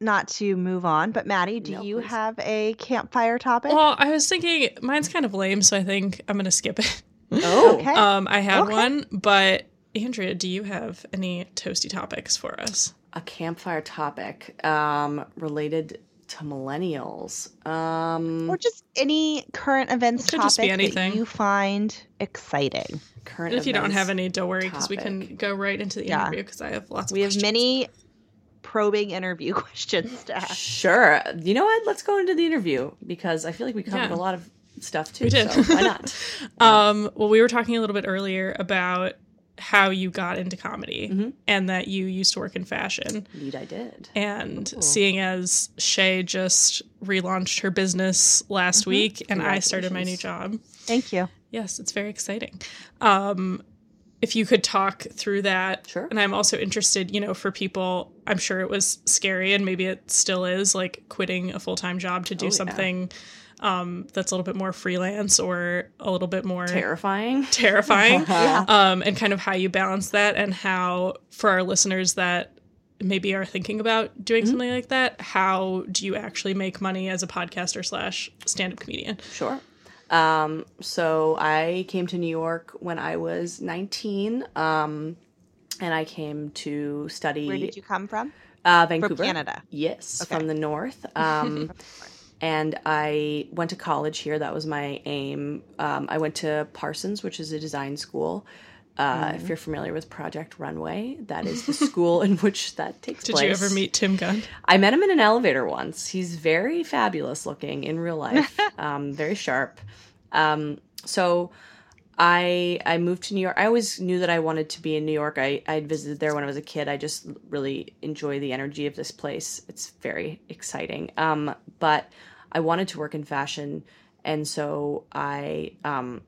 not to move on, but Maddie, do No, you please. have a campfire topic? Well, I was thinking mine's kind of lame, so I think I'm gonna skip it. Oh, Okay. Um, I had Okay. one, but Andrea, do you have any toasty topics for us? a campfire topic um, related to millennials. Um, or just any current events It could topic just be anything. that you find exciting. current And if you don't have any, don't worry, because we can go right into the interview because I have lots of We have many probing interview questions to ask. Sure. You know what? Let's go into the interview because I feel like we covered Yeah. a lot of stuff too. We did. So why not? Um, well, we were talking a little bit earlier about how you got into comedy Mhm. and that you used to work in fashion. Indeed, I did. And Ooh. seeing as Shay just relaunched her business last Mm-hmm. week and I started my new job. Thank you. Yes, it's very exciting. Um, if you could talk through that. Sure. And I'm also interested, you know, for people, I'm sure it was scary and maybe it still is, like quitting a full time job to do Oh, yeah. Something um, that's a little bit more freelance or a little bit more Terrifying. terrifying. Yeah. um, and kind of how you balance that and how, for our listeners that maybe are thinking about doing Mm-hmm. something like that, how do you actually make money as a podcaster slash stand up comedian? Sure. Um, so I came to New York when I was 19, um, and I came to study Where did you come from? uh, From Vancouver. Canada. Yes, Okay. from the north. Um, and I went to college here. That was my aim. Um, I went to Parsons, which is a design school. Uh, Mm-hmm. If you're familiar with Project Runway, that is the school in which that takes Did place. you ever meet Tim Gunn? I met him in an elevator once. He's very fabulous looking in real life, um, very sharp. Um, so I I moved to New York. I always knew that I wanted to be in New York. I I visited there when I was a kid. I just really enjoy the energy of this place. It's very exciting. Um, but I wanted to work in fashion, and so I um,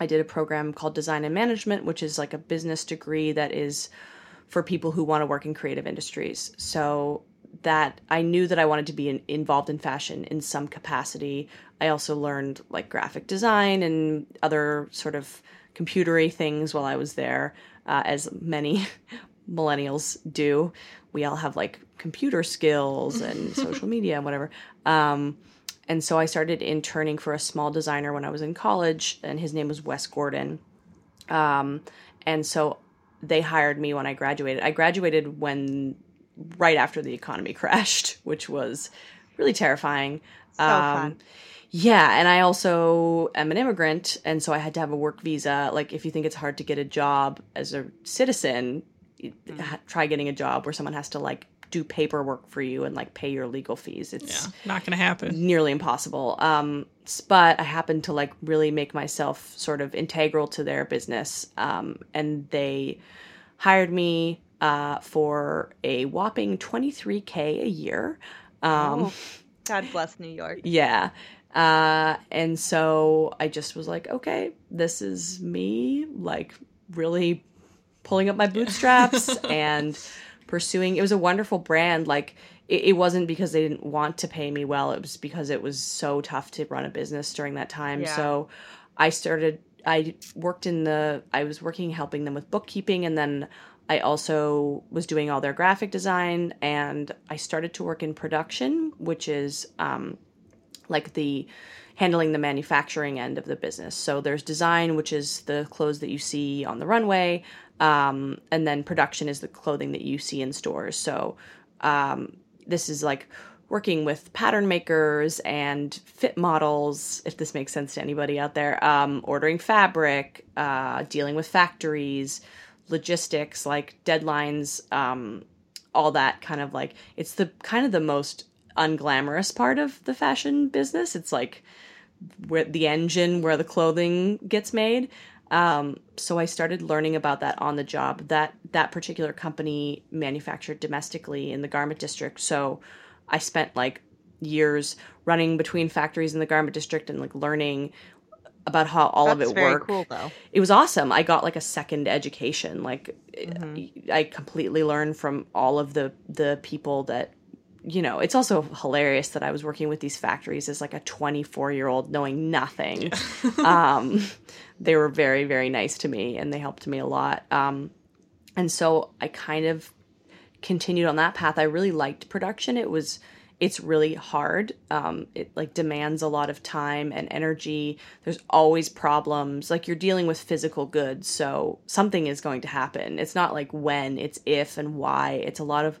I did a program called Design and Management, which is like a business degree that is for people who want to work in creative industries. So that I knew that I wanted to be in, involved in fashion in some capacity. I also learned like graphic design and other sort of computery things while I was there, uh, as many millennials do. We all have like computer skills and social media and whatever. Um, and so I started interning for a small designer when I was in college, and his name was Wes Gordon. Um, and so they hired me when I graduated. I graduated when right after the economy crashed, which was really terrifying. So fun. Yeah, and I also am an immigrant, and so I had to have a work visa. Like, if you think it's hard to get a job as a citizen, ha- try getting a job where someone has to like do paperwork for you and like pay your legal fees. It's Yeah, not going to happen. nearly impossible. Um, but I happened to like really make myself sort of integral to their business, um, and they hired me uh, for a whopping twenty three k a year. Um, Oh, God bless New York. yeah. Uh, and so I just was like, okay, this is me, like really pulling up my bootstraps and pursuing. It was a wonderful brand. Like, it, it wasn't because they didn't want to pay me well, it was because it was so tough to run a business during that time. Yeah. So I started, I worked in the, I was working helping them with bookkeeping and then I also was doing all their graphic design and I started to work in production, which is um, like the handling the manufacturing end of the business. So there's design, which is the clothes that you see on the runway, um, and then production is the clothing that you see in stores. So um, this is like working with pattern makers and fit models, if this makes sense to anybody out there, um, ordering fabric, uh, dealing with factories, logistics, like deadlines, um, all that kind of like it's the kind of the most unglamorous part of the fashion business. It's like where the engine where the clothing gets made. Um, so I started learning about that on the job. That that particular company manufactured domestically in the garment district. So I spent like years running between factories in the garment district and like learning about how all That's of it very worked. cool, though. It was awesome. I got like a second education. Like Mm-hmm. I completely learned from all of the the people that you know, it's also hilarious that I was working with these factories as like a 24 year old knowing nothing. um, they were very, very nice to me and they helped me a lot. Um, and so I kind of continued on that path. I really liked production. It was, it's really hard. Um, it like demands a lot of time and energy. There's always problems. Like you're dealing with physical goods, so something is going to happen. It's not like when, it's if and why. It's a lot of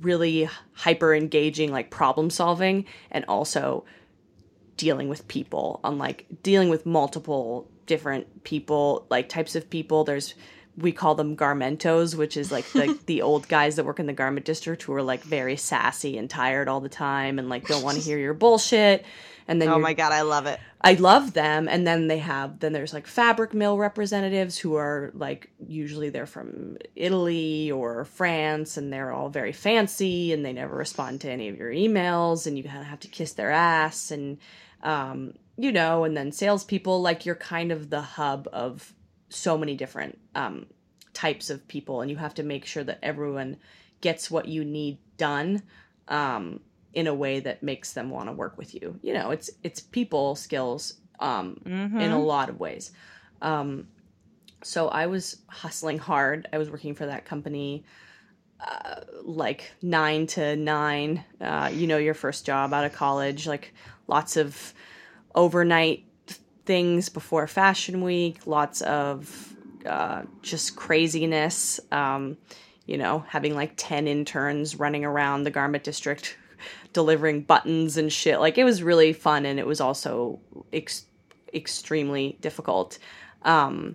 really hyper engaging like problem solving and also dealing with people on like dealing with multiple different people like types of people there's we call them garmentos which is like the the old guys that work in the garment district who are like very sassy and tired all the time and like don't want to hear your bullshit and then Oh my god, I love it. I love them. And then they have, then there's like fabric mill representatives who are like, usually they're from Italy or France and they're all very fancy and they never respond to any of your emails and you kind of have to kiss their ass and, um, you know, and then salespeople, like you're kind of the hub of so many different, um, types of people and you have to make sure that everyone gets what you need done. Um, in a way that makes them want to work with you. You know, it's it's people skills um Mm-hmm. in a lot of ways. Um so I was hustling hard. I was working for that company uh, like 9 to 9. Uh you know your first job out of college, like lots of overnight things before fashion week, lots of uh, just craziness. Um, you know, having like 10 interns running around the garment district delivering buttons and shit. Like it was really fun and it was also ex- extremely difficult. Um,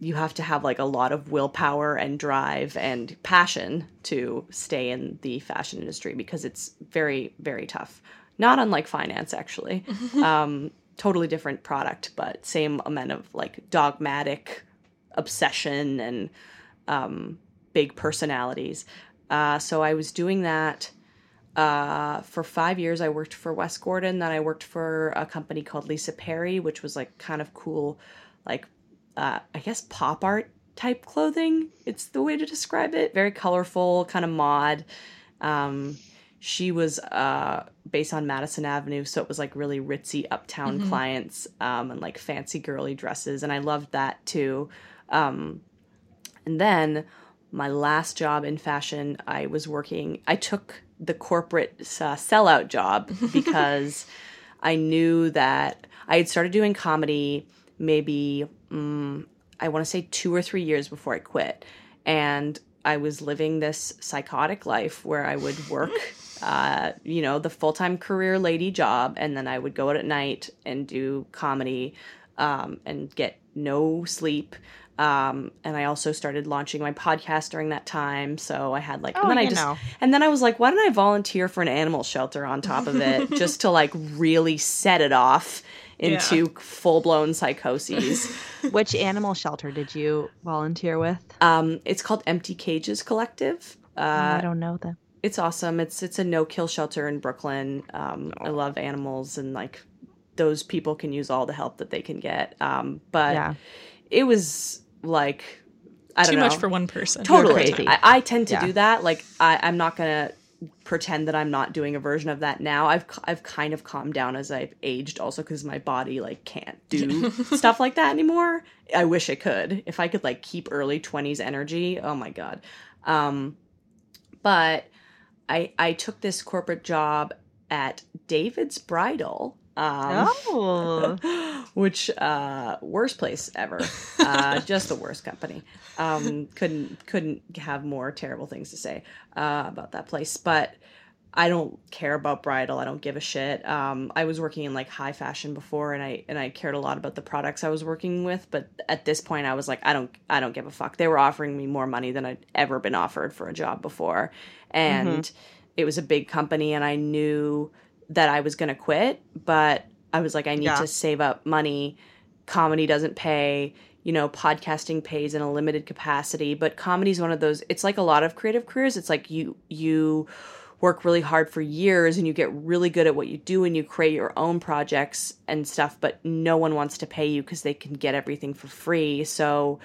you have to have like a lot of willpower and drive and passion to stay in the fashion industry because it's very, very tough. Not unlike finance, actually. um, totally different product, but same amount of like dogmatic obsession and um, big personalities. Uh, so I was doing that uh, for five years. I worked for Wes Gordon. Then I worked for a company called Lisa Perry, which was like kind of cool, like uh, I guess pop art type clothing. It's the way to describe it. Very colorful, kind of mod. Um, she was uh, based on Madison Avenue, so it was like really ritzy uptown clients um, and like fancy girly dresses, and I loved that too. Um, and then my last job in fashion, I was working. I took the corporate uh, sellout job because I knew that I had started doing comedy maybe mm, I want to say two or three years before I quit, and I was living this psychotic life where I would work. Uh, you know, the full time career lady job, and then I would go out at night and do comedy um, and get no sleep. Um, and I also started launching my podcast during that time. So I had like, and Oh, then I just, know. and then I was like, why don't I volunteer for an animal shelter on top of it just to like really set it off into full blown psychoses? Which animal shelter did you volunteer with? um, it's called Empty Cages Collective. Uh, I don't know them. It's awesome. It's it's a no kill shelter in Brooklyn. Um, I love animals and like those people can use all the help that they can get. Um, but Yeah. it was like I don't Too know. much for one person. totally. I, I tend to Yeah. do that. Like I, I'm not gonna pretend that I'm not doing a version of that now. I've I've kind of calmed down as I've aged, also because my body like can't do stuff like that anymore. I wish I could. If I could like keep early 20s energy, oh my god. Um, but I I took this corporate job at David's Bridal. Um, Oh. which uh worst place ever uh just the worst company um couldn't couldn't have more terrible things to say uh about that place but i don't care about bridal. I don't give a shit. Um i was working in like high fashion before and i and i cared a lot about the products i was working with but at this point i was like i don't i don't give a fuck. They were offering me more money than i'd ever been offered for a job before. And it was a big company and i knew that i was going to quit but i was like i need Yeah. to save up money. Comedy doesn't pay. You know podcasting pays in a limited capacity but comedy is one of those it's like a lot of creative careers. It's like you you work really hard for years and you get really good at what you do and you create your own projects and stuff, but no one wants to pay you because they can get everything for free. So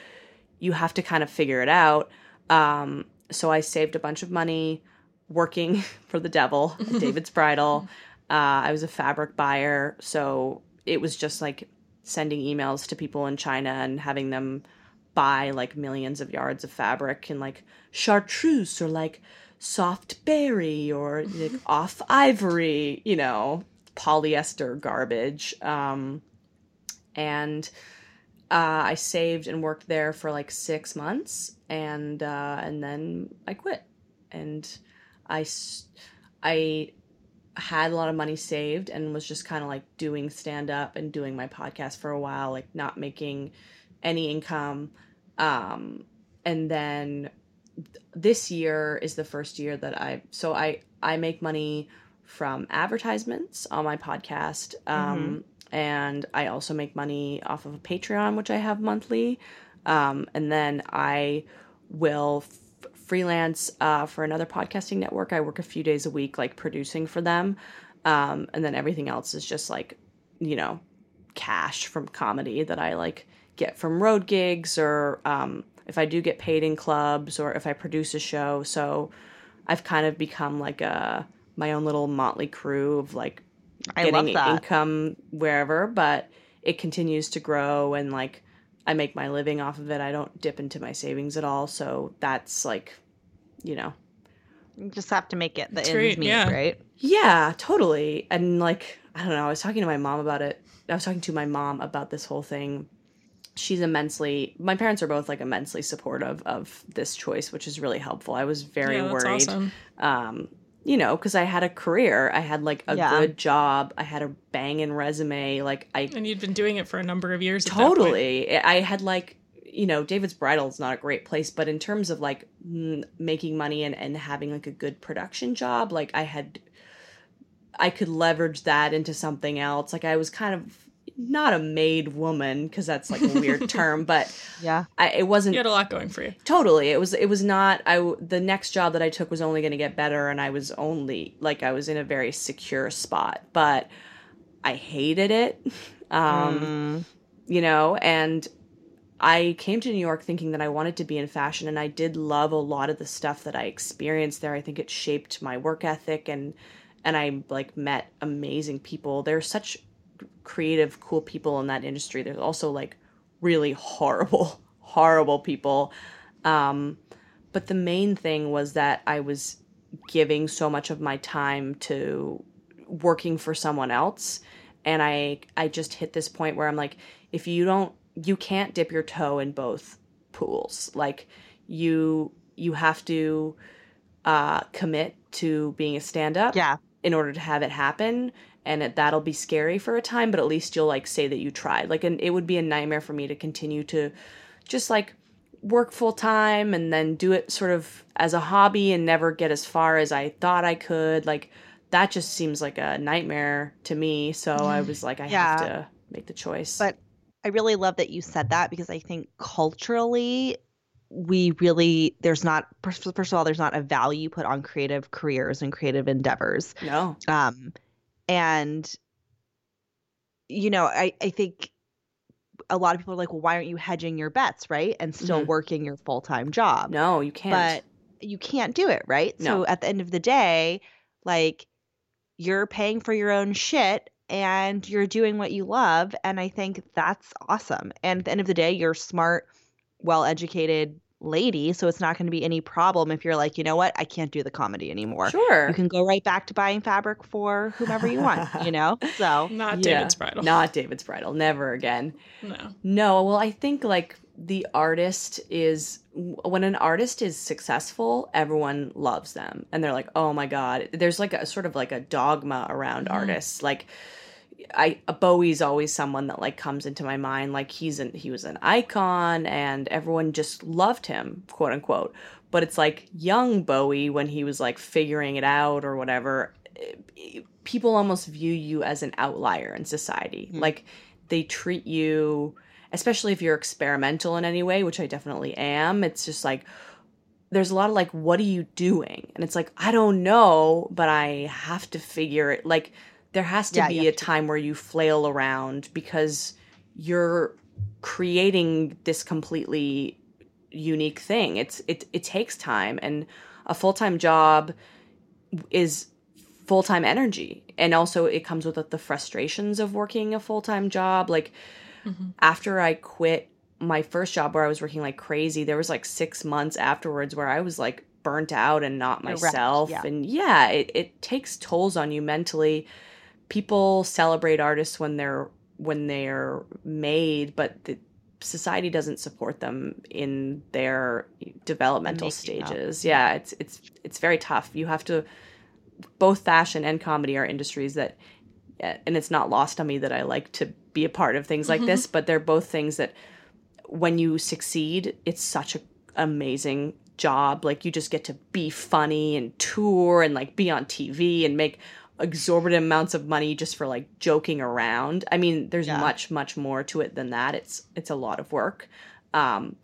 you have to kind of figure it out. Um, so I saved a bunch of money working for the devil, David's Bridal. Uh, I was a fabric buyer, so it was just like sending emails to people in China and having them buy like millions of yards of fabric and like chartreuse or like soft berry or like off ivory, you know, polyester garbage. Um, and uh, I saved and worked there for like six months, and uh, and then I quit, and I I had a lot of money saved and was just kind of like doing stand up and doing my podcast for a while, like not making any income. Um, and then this year is the first year that I so I I make money from advertisements on my podcast. Um, mm-hmm. and I also make money off of a Patreon, which I have monthly. Um, and then I will f- freelance uh, for another podcasting network. I work a few days a week, like producing for them. Um, and then everything else is just like, you know, cash from comedy that I like get from road gigs or um, if I do get paid in clubs or if I produce a show. So I've kind of become like a my own little motley crew of like getting income wherever, but it continues to grow and like I make my living off of it. I don't dip into my savings at all, so that's like, you know, you just have to make it the ends meet, yeah. right? Yeah, totally. And like, I don't know. I was talking to my mom about it. I was talking to my mom about this whole thing she's immensely my parents are both like immensely supportive of this choice which is really helpful. I was very yeah, worried awesome. um you know because i had a career. I had like a yeah. good job. I had a banging resume. Like i and you'd been doing it for a number of years totally. I had like you know david's bridal is not a great place but in terms of like m- making money and, and having like a good production job like i had i could leverage that into something else. Like i was kind of not a made woman because that's like a weird term, but yeah, I, it wasn't. You had a lot going for you. Totally, it was. It was not. I the next job that I took was only going to get better, and I was only like I was in a very secure spot, but I hated it. Um, mm. You know, and I came to New York thinking that I wanted to be in fashion, and I did love a lot of the stuff that I experienced there. I think it shaped my work ethic and and I like met amazing people. There's such creative, cool people in that industry. There's also like really horrible, horrible people. Um, but the main thing was that I was giving so much of my time to working for someone else and I I just hit this point where I'm like if you don't you can't dip your toe in both pools like you you have to uh commit to being a stand up yeah in order to have it happen and it, that'll be scary for a time but at least you'll like say that you tried. Like and it would be a nightmare for me to continue to just like work full time and then do it sort of as a hobby and never get as far as I thought I could. Like that just seems like a nightmare to me. So I was like I yeah. have to make the choice. But I really love that you said that because I think culturally we really there's not first of all there's not a value put on creative careers and creative endeavors. No. Um and you know i i think a lot of people are like well why aren't you hedging your bets right? And still mm-hmm. working your full-time job. No you can't. But you can't do it right? No. so at the end of the day like you're paying for your own shit and you're doing what you love and i think that's awesome. And at the end of the day you're smart well educated lady, so it's not going to be any problem if you're like, you know what, I can't do the comedy anymore. Sure. You can go right back to buying fabric for whomever you want, you know? So, not yeah. David's bridal. Not David's bridal. Never again. No. No, well, I think like the artist is when an artist is successful, everyone loves them. And they're like, "Oh my god." There's like a sort of like a dogma around mm. artists. Like I Bowie's always someone that like comes into my mind like he's an he was an icon and everyone just loved him quote unquote but it's like young Bowie when he was like figuring it out or whatever people almost view you as an outlier in society mm-hmm. like they treat you especially if you're experimental in any way which I definitely am it's just like there's a lot of like, what are you doing? And it's like, I don't know, but I have to figure it. Like, there has to Yeah, be a time where you flail around because you're creating this completely unique thing. It's it it takes time and a full-time job is full-time energy and also it comes with the frustrations of working a full-time job like after I quit my first job where I was working like crazy, there was like six months afterwards where I was like burnt out and not myself. yeah. And yeah, it, it takes tolls on you mentally. People celebrate artists when they're when they're made, but the society doesn't support them in their developmental making up. stages. Yeah, it's it's it's very tough. You have to both fashion and comedy are industries that eh, and it's not lost on me that I like to be a part of things like mm-hmm. this, but they're both things that when you succeed, it's such a amazing job. Like you just get to be funny and tour and like be on TV and make exorbitant amounts of money just for like joking around. I mean, there's Yeah. much much more to it than that. It's it's a lot of work. Um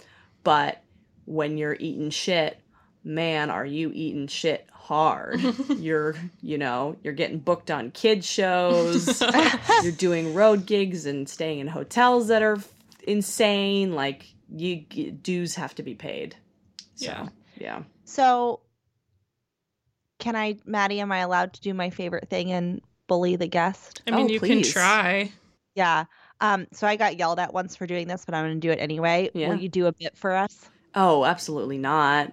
but when you're eating shit, man, are you eating shit hard. you're, you know, you're getting booked on kid shows. you're doing road gigs and staying in hotels that are insane. Like you dues have to be paid. So, Yeah. Yeah. So, can I, Maddie? Am I allowed to do my favorite thing and bully the guest? I mean, Oh, you please. can try. Yeah. Um. So I got yelled at once for doing this, but I'm going to do it anyway. Yeah. Will you do a bit for us? Oh, absolutely not.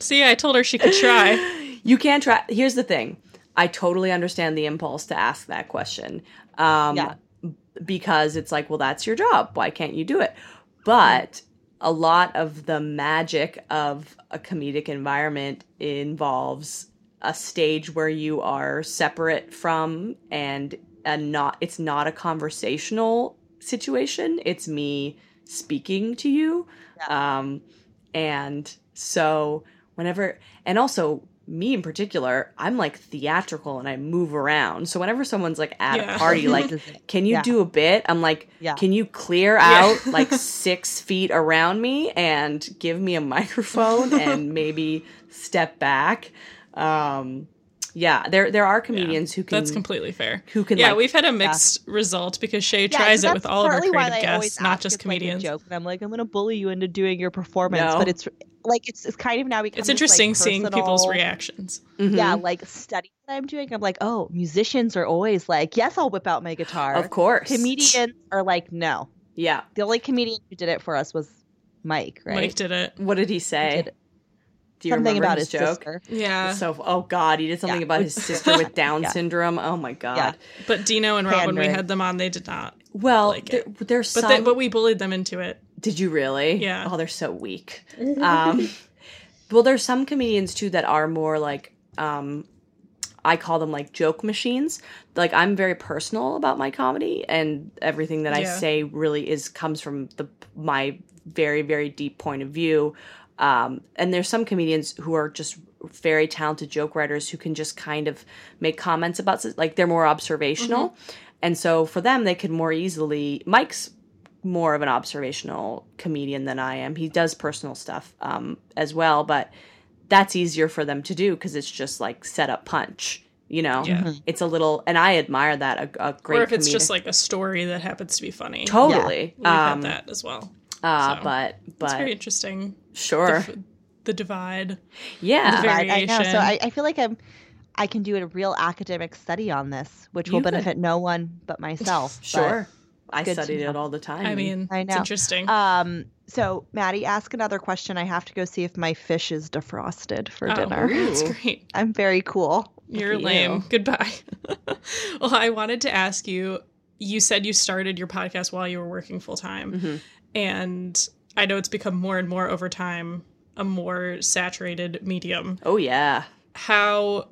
See, I told her she could try. you can try. Here's the thing. I totally understand the impulse to ask that question. Um, Yeah. Because it's like, well, that's your job. Why can't you do it? But a lot of the magic of a comedic environment involves a stage where you are separate from and a not it's not a conversational situation. It's me speaking to you. Um and so whenever and also me in particular i'm like theatrical and i move around so whenever someone's like at Yeah. a party like can you Yeah. do a bit i'm like Yeah. can you clear out like six feet around me and give me a microphone and maybe step back um yeah there there are comedians who can That's completely fair. who can yeah, like we've had a mixed result because Shay Yeah, tries so it with all of her partly why creative guests, not just it's like comedians. joke, and I'm like, I'm going to bully you into doing your performance, No. but it's like it's it's kind of now become it's this, like, interesting seeing people's personal- reactions. Mhm. Yeah, like study that I'm doing. I'm like, oh, musicians are always like, yes, I'll whip out my guitar. of course Comedians are like, no. yeah The only comedian who did it for us was Mike, right? Mike did it. what did he say did do you Something remember about his, his, joke sister. Yeah. so oh god he did something Yeah. about his sister with down Yeah. syndrome oh my god Yeah. But Dino and Rob, when we had them on, they did not. well like there, it. there's But some they, but we bullied them into it. Did you really? Yeah. Oh, they're so weak. um, well, there's some comedians too that are more like um, I call them like joke machines. Like I'm very personal about my comedy, and everything that I say really is comes from the my very very deep point of view. Um, and there's some comedians who are just very talented joke writers who can just kind of make comments about like they're more observational, and so for them they could more easily. Mike's more of an observational comedian than I am. He does personal stuff um, as well, but that's easier for them to do because it's just like set up punch. You know, Yeah. it's a little, and I admire that a, a great. or if it's comedic- just like a story that happens to be funny. totally, We've um, had that as well. Uh, so. but It's but very interesting. sure, The, the divide. yeah, the Right, I know. So I, I feel like I'm I can do a real academic study on this, which will You could. benefit no one but myself. but- sure. I studied it all the time. I mean, I know. it's know. interesting. Um, so Maddie, ask another question. I have to go see if my fish is defrosted for Oh, dinner. That's great. I'm very cool. You're at lame. you. Goodbye. well, I wanted to ask you you said you started your podcast while you were working full time. Mhm. And I know it's become more and more over time a more saturated medium. oh yeah. How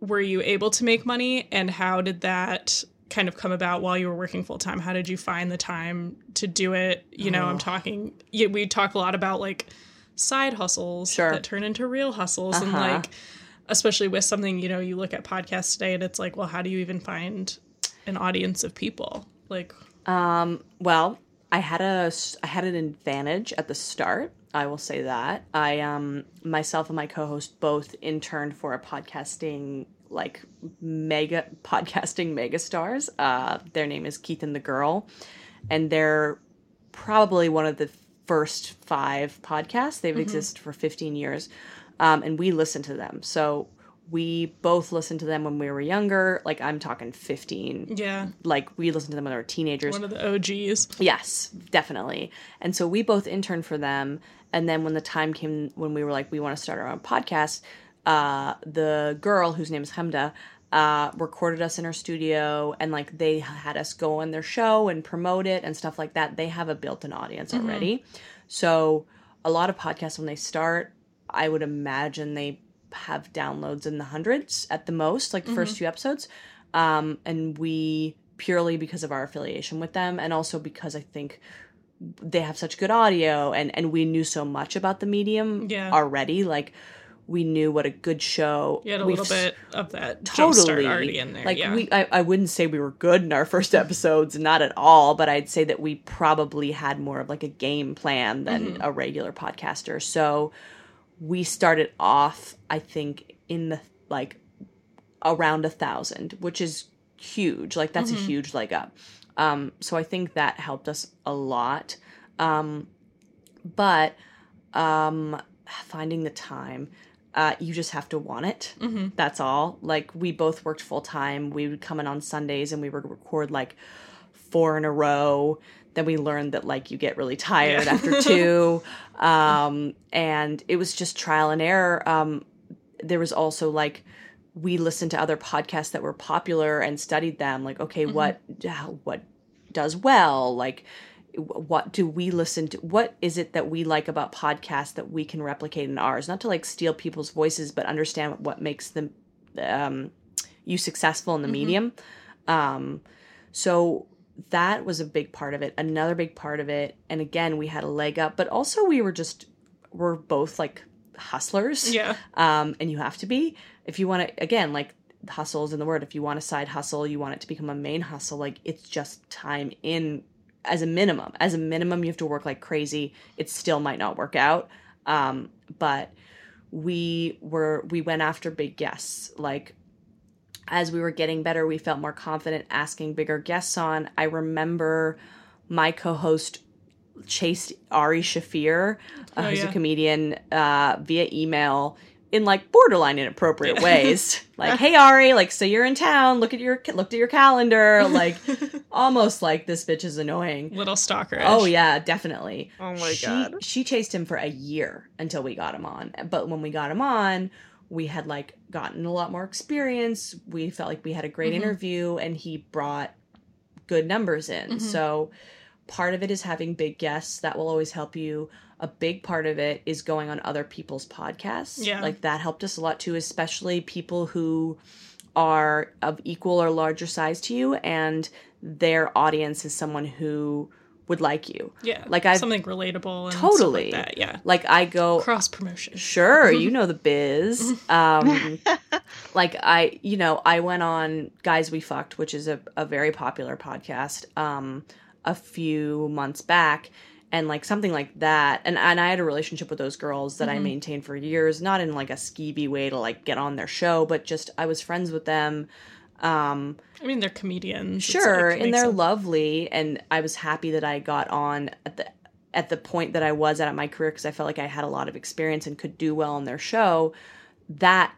were you able to make money and how did that kind of come about while you were working full time? How did you find the time to do it? You know, I'm Oh. talking we talk a lot about like side hustles Sure. that turn into real hustles and Uh-huh. like especially with something, you know, you look at podcasts today and it's like, well, how do you even find an audience of people? Like Um, well, I had a I had an advantage at the start I will say that. I um myself and my co-host both interned for a podcasting like mega podcasting megastars. Uh their name is Keith and the Girl and they're probably one of the first 5 podcasts. They've existed for 15 years. Um and we listen to them. So we both listened to them when we were younger. Like I'm talking 15. Yeah. Like we listened to them when we were teenagers. One of the OGs. Yes, definitely. And so we both interned for them. And then when the time came when we were like, we want to start our own podcast, uh, the girl whose name is Chemda uh, recorded us in her studio and like they had us go on their show and promote it and stuff like that. They have a built in audience already. So a lot of podcasts, when they start, I would imagine they have downloads in the hundreds at the most, like the first few episodes. Um, and we purely because of our affiliation with them and also because I think they have such good audio and and we knew so much about the medium Yeah. already like we knew what a good show You had a we've little bit of that totally already in there. like yeah. we I, I wouldn't say we were good in our first episodes not at all but i'd say that we probably had more of like a game plan than Mm-hmm. a regular podcaster so we started off i think in the like around a thousand which is huge. Like that's a huge leg up. Um so i think that helped us a lot. Um but um finding the time uh you just have to want it. That's all. Like we both worked full time. We would come in on sundays and we would record like four in a row. Then we learned that like you get really tired after two. Um and it was just trial and error. Um there was also like we listened to other podcasts that were popular and studied them like okay what how- what does well? Like what do we listen to? What is it that we like about podcasts that we can replicate in ours? Not to like steal people's voices but understand what makes them um you successful in the medium. Um so that was a big part of it. Another big part of it and again we had a leg up but also we were just we're both like hustlers yeah. um, and you have to be. If you want to again like hustle is in the word. If you want a side hustle you want it to become a main hustle. Like it's just time in as a minimum. As a minimum you have to work like crazy. It still might not work out. Um, but we were we went after big guests. Like as we were getting better we felt more confident asking bigger guests on. I remember my co-host chased Ari Shaffir uh, Oh, who's yeah. a comedian uh, via email in like borderline inappropriate ways like hey ari like so you're in town look at your looked at your calendar like almost like this bitch is annoying Little stalker. Oh yeah, definitely. Oh my she, God. She chased him for a year until we got him on. But when we got him on, we had like gotten a lot more experience. We felt like we had a great Mhm. interview and he brought good numbers in. Mhm. So part of it is having big guests that will always help you. A big part of it is going on other people's podcasts. Yeah. Like that helped us a lot too, especially people who are of equal or larger size to you and their audience is someone who would like you. Yeah. Like I've- something relatable and Totally. stuff like that. Yeah. Like I go Cross promotion. Sure, you know the biz. Um, like I, you know, I went on Guys We Fucked, which is a, a very popular podcast, um, a few months back, and like something like that. And and I had a relationship with those girls that I maintained for years, not in like a skeevy way to like get on their show, but just I was friends with them. Um, I mean, they're comedians. Sure like, and they're sense. lovely and i was happy that i got on at the at the point that i was at in my career because i felt like i had a lot of experience and could do well on their show that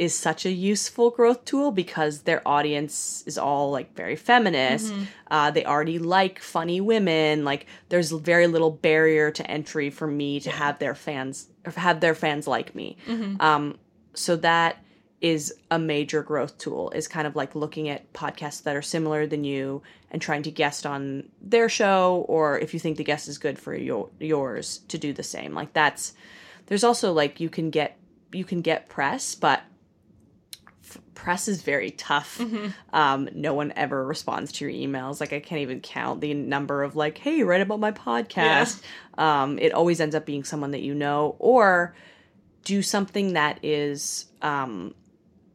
is such a useful growth tool because their audience is all like very feminist. Mm-hmm. uh, they already like funny women. Like there's very little barrier to entry for me to have their fans have their fans like me. Mhm. um, so that is a major growth tool is kind of like looking at podcasts that are similar than you and trying to guest on their show or if you think the guest is good for your, yours to do the same. Like that's there's also like you can get you can get press but press is very tough Mhm. um, no one ever responds to your emails like i can't even count the number of like hey write about my podcast um, it always ends up being someone that you know or do something that is um,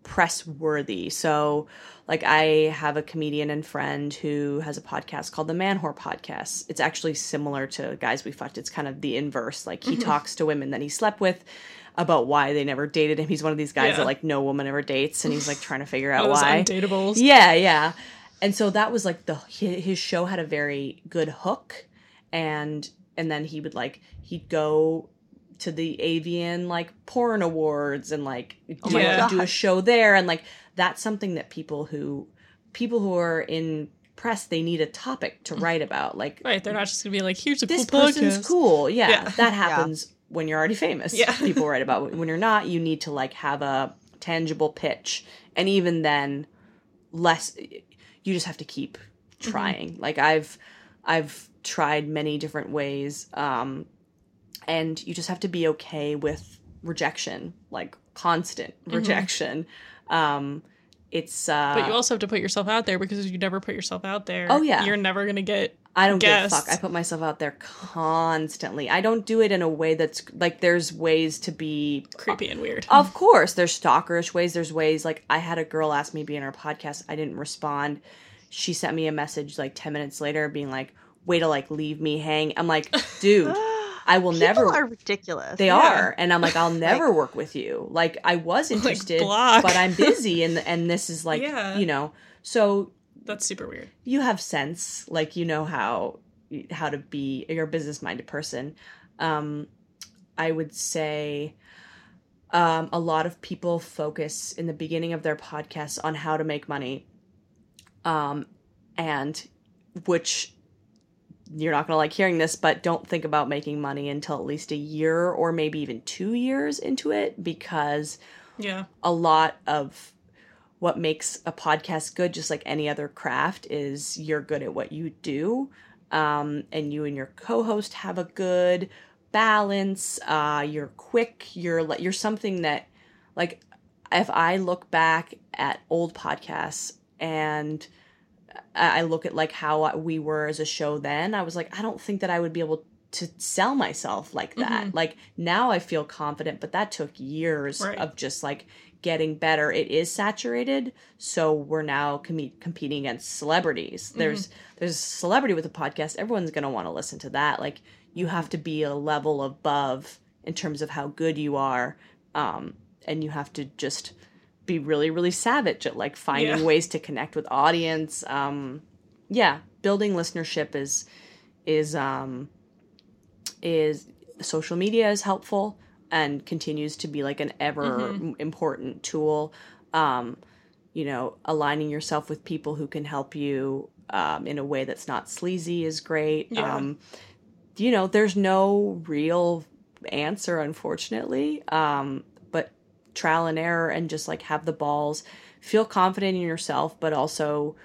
press worthy. So, like, I have a comedian and friend who has a podcast called the Man Whore Podcast. It's actually similar to Guys We Fucked. It's kind of the inverse. Like, he talks to women that he slept with about why they never dated him. He's one of these guys Yeah. that like no woman ever dates, and he's like trying to figure out Those why. undateables. Yeah, yeah. And so that was like the his show had a very good hook, and and then he would like he'd go to the AVN like porn awards and like do, Oh my Yeah. do a show there and like that's something that people who people who are in press they need a topic to mm. write about like Right, they're not just gonna be like, here's a this cool person's podcast. cool. Yeah, Yeah. that happens when you're already famous. Yeah. people write about when you're not. You need to like have a tangible pitch, and even then, less. You just have to keep Mm-hmm. trying. Like I've, I've tried many different ways, um, and you just have to be okay with rejection, like constant rejection. Um, it's uh, Mm-hmm. But you also have to put yourself out there because if you never put yourself out there, Oh, yeah. you're never gonna get I don't give a fuck. I put myself out there constantly. I don't do it in a way that's like there's ways to be creepy and weird. Of course, there's stalkerish ways. There's ways like I had a girl ask me to be in her podcast. I didn't respond. She sent me a message like 10 minutes later being like, way to like leave me hang. I'm like, dude, I will never People never. are ridiculous. they Yeah. are. And I'm like, I'll never work with you. Like, I was interested, block. but I'm busy. And, and this is like, Yeah. you know, so That's super weird. you have sense like you know how how to be you're a business minded person um i would say um a lot of people focus in the beginning of their podcasts on how to make money um and which you're not going to like hearing this but don't think about making money until at least a year or maybe even 2 years into it because Yeah. a lot of what makes a podcast good, just like any other craft, is you're good at what you do. Um, and you and your co-host have a good balance. Uh, you're quick. You're like you're something that, like, if I look back at old podcasts and I look at like how we were as a show then, I was like, I don't think that I would be able to sell myself like that. Like now I feel confident, but that took years Right. of just like getting better. It is saturated, so we're now com- competing against celebrities. There's there's a celebrity with a podcast. Everyone's going to want to listen to that. Like you have to be a level above in terms of how good you are um and you have to just be really really savage at like finding Yeah. ways to connect with audience um yeah building listenership is is um is social media is helpful and continues to be like an ever m- important tool um you know aligning yourself with people who can help you um, in a way that's not sleazy is great. Yeah. um you know there's no real answer unfortunately um but trial and error and just like have the balls. Feel confident in yourself but also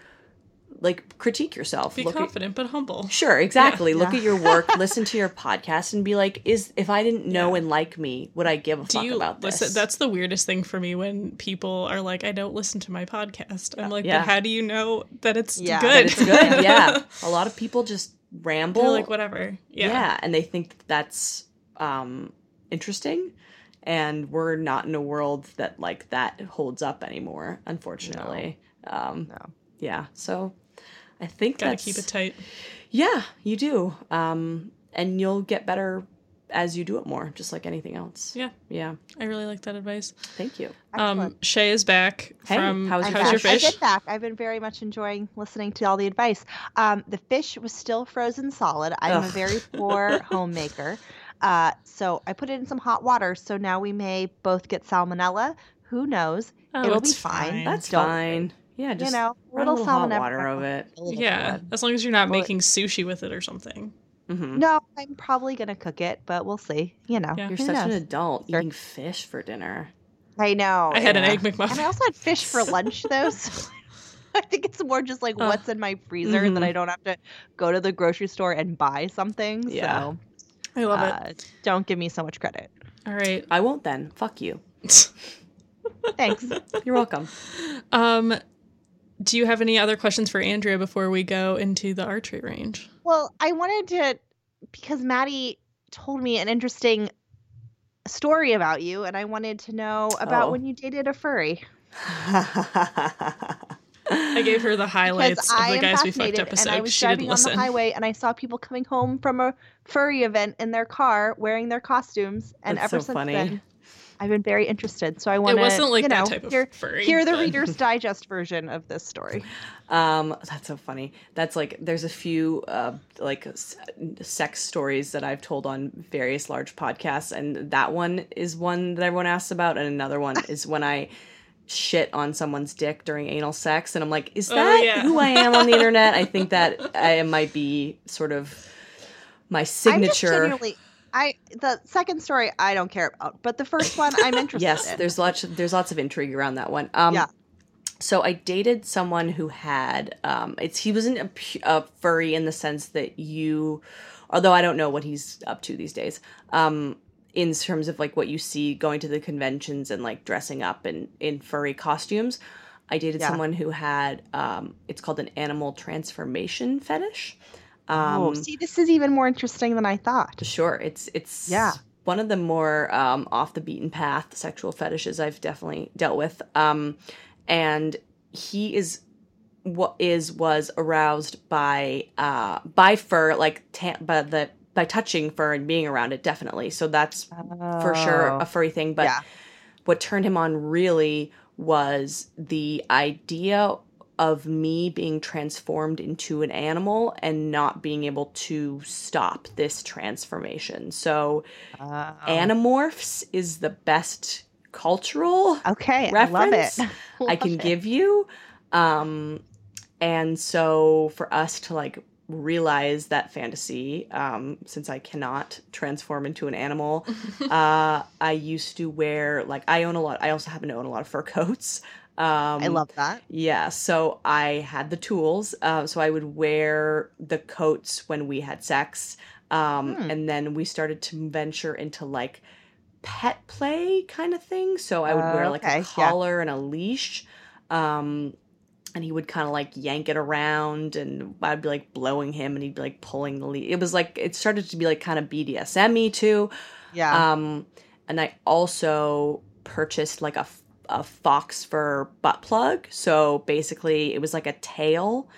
like critique yourself Be Look at- confident but humble. Sure, exactly. Look Yeah. at your work, listen to your podcast, and be like, "Is if I didn't know and like me, would I give a Do fuck you about this?" listen? That's the weirdest thing for me when people are like, "I don't listen to my podcast." I'm like, Yeah. "But how do you know that it's Yeah, good?" But it's good. Yeah, a lot of people just ramble. They're like, "Whatever." Yeah. yeah. and they think that that's um, interesting, and we're not in a world that like that holds up anymore. Unfortunately, um, No. yeah. So I think Gotta that's keep it tight. Yeah, you do. Um, and you'll get better as you do it more, just like anything else. Yeah. Yeah. I really like that advice. Thank you. Um, Excellent. Shay is back Hey, from how's How's, your Your. Fish? I get back. I've been very much enjoying listening to all the advice. Um, the fish was still frozen solid. I'm a very poor homemaker. Uh, so I put it in some hot water. So now we may both get salmonella. Who knows? Oh, It'll be fine. fine. That's Don't fine. Yeah, just you know, a little, little hot water of it. Yeah, blood. as long as you're not Well, making sushi with it or something. hmm No, I'm probably gonna cook it, but we'll see. You know, Yeah. You're who such an adult Sure. eating fish for dinner. I know. I had an yeah. egg And I also had fish for lunch though. So I think it's more just like Uh, what's in my freezer mhm. that I don't have to go to the grocery store and buy something. Yeah. So I love uh, don't give me so much credit. All right. I won't then. Fuck you. Thanks. You're welcome. Um, do you have any other questions for Andrea before we go into the archery range? well, I wanted to because Maddie told me an interesting story about you, and I wanted to know about Oh. when you dated a furry. I gave her the highlights because of I the am guys we fucked fascinated, episode. and I was she driving didn't on the highway and I saw people coming home from a furry event in their car wearing their costumes, and That's ever so since funny. then, I've been very interested. So I want It to, wasn't like you that know, type of hear, furry. hear the but- Reader's Digest version of this story. Um, that's so funny. That's like there's a few uh, like s- sex stories that I've told on various large podcasts, and that one is one that everyone asks about, and another one is when I shit on someone's dick during anal sex, and I'm like, is Oh, that yeah. who I am on the internet? I think that I might be sort of my signature. I the second story I don't care about, but the first one I'm interested Yes, in. there's lots there's lots of intrigue around that one. Um, Yeah. So I dated someone who had um, it's he wasn't a, a furry in the sense that you, although I don't know what he's up to these days. Um, in terms of like what you see going to the conventions and like dressing up in in furry costumes, I dated Yeah. someone who had um, it's called an animal transformation fetish. Um, oh, see, this is even more interesting than I thought. Sure, it's it's Yeah. one of the more um, off the beaten path sexual fetishes I've definitely dealt with. Um, and he is what is was aroused by uh by fur like ta- by the by touching fur and being around it definitely. So that's for sure Oh. a furry thing. But Yeah. what turned him on really was the idea of me being transformed into an animal and not being able to stop this transformation. So, Oh. Animorphs is the best cultural okay, reference I love it. I can it. give you. Um, and so for us to like realize that fantasy, um, since I cannot transform into an animal, uh, I used to wear like I own a lot. I also happen to own a lot of fur coats. Um, I love that. yeah, so I had the tools. Uh, so I would wear the coats when we had sex. Um, Hmm. And then we started to venture into like pet play kind of thing. So I would wear like Okay, a yeah. collar and a leash. Um, and he would kind of like yank it around and I'd be like blowing him and he'd be like pulling the leash. It was like, it started to be like kind of BDSM y too. Yeah. Um, and I also purchased like a, a fox fur butt plug. So basically, it was like a tail,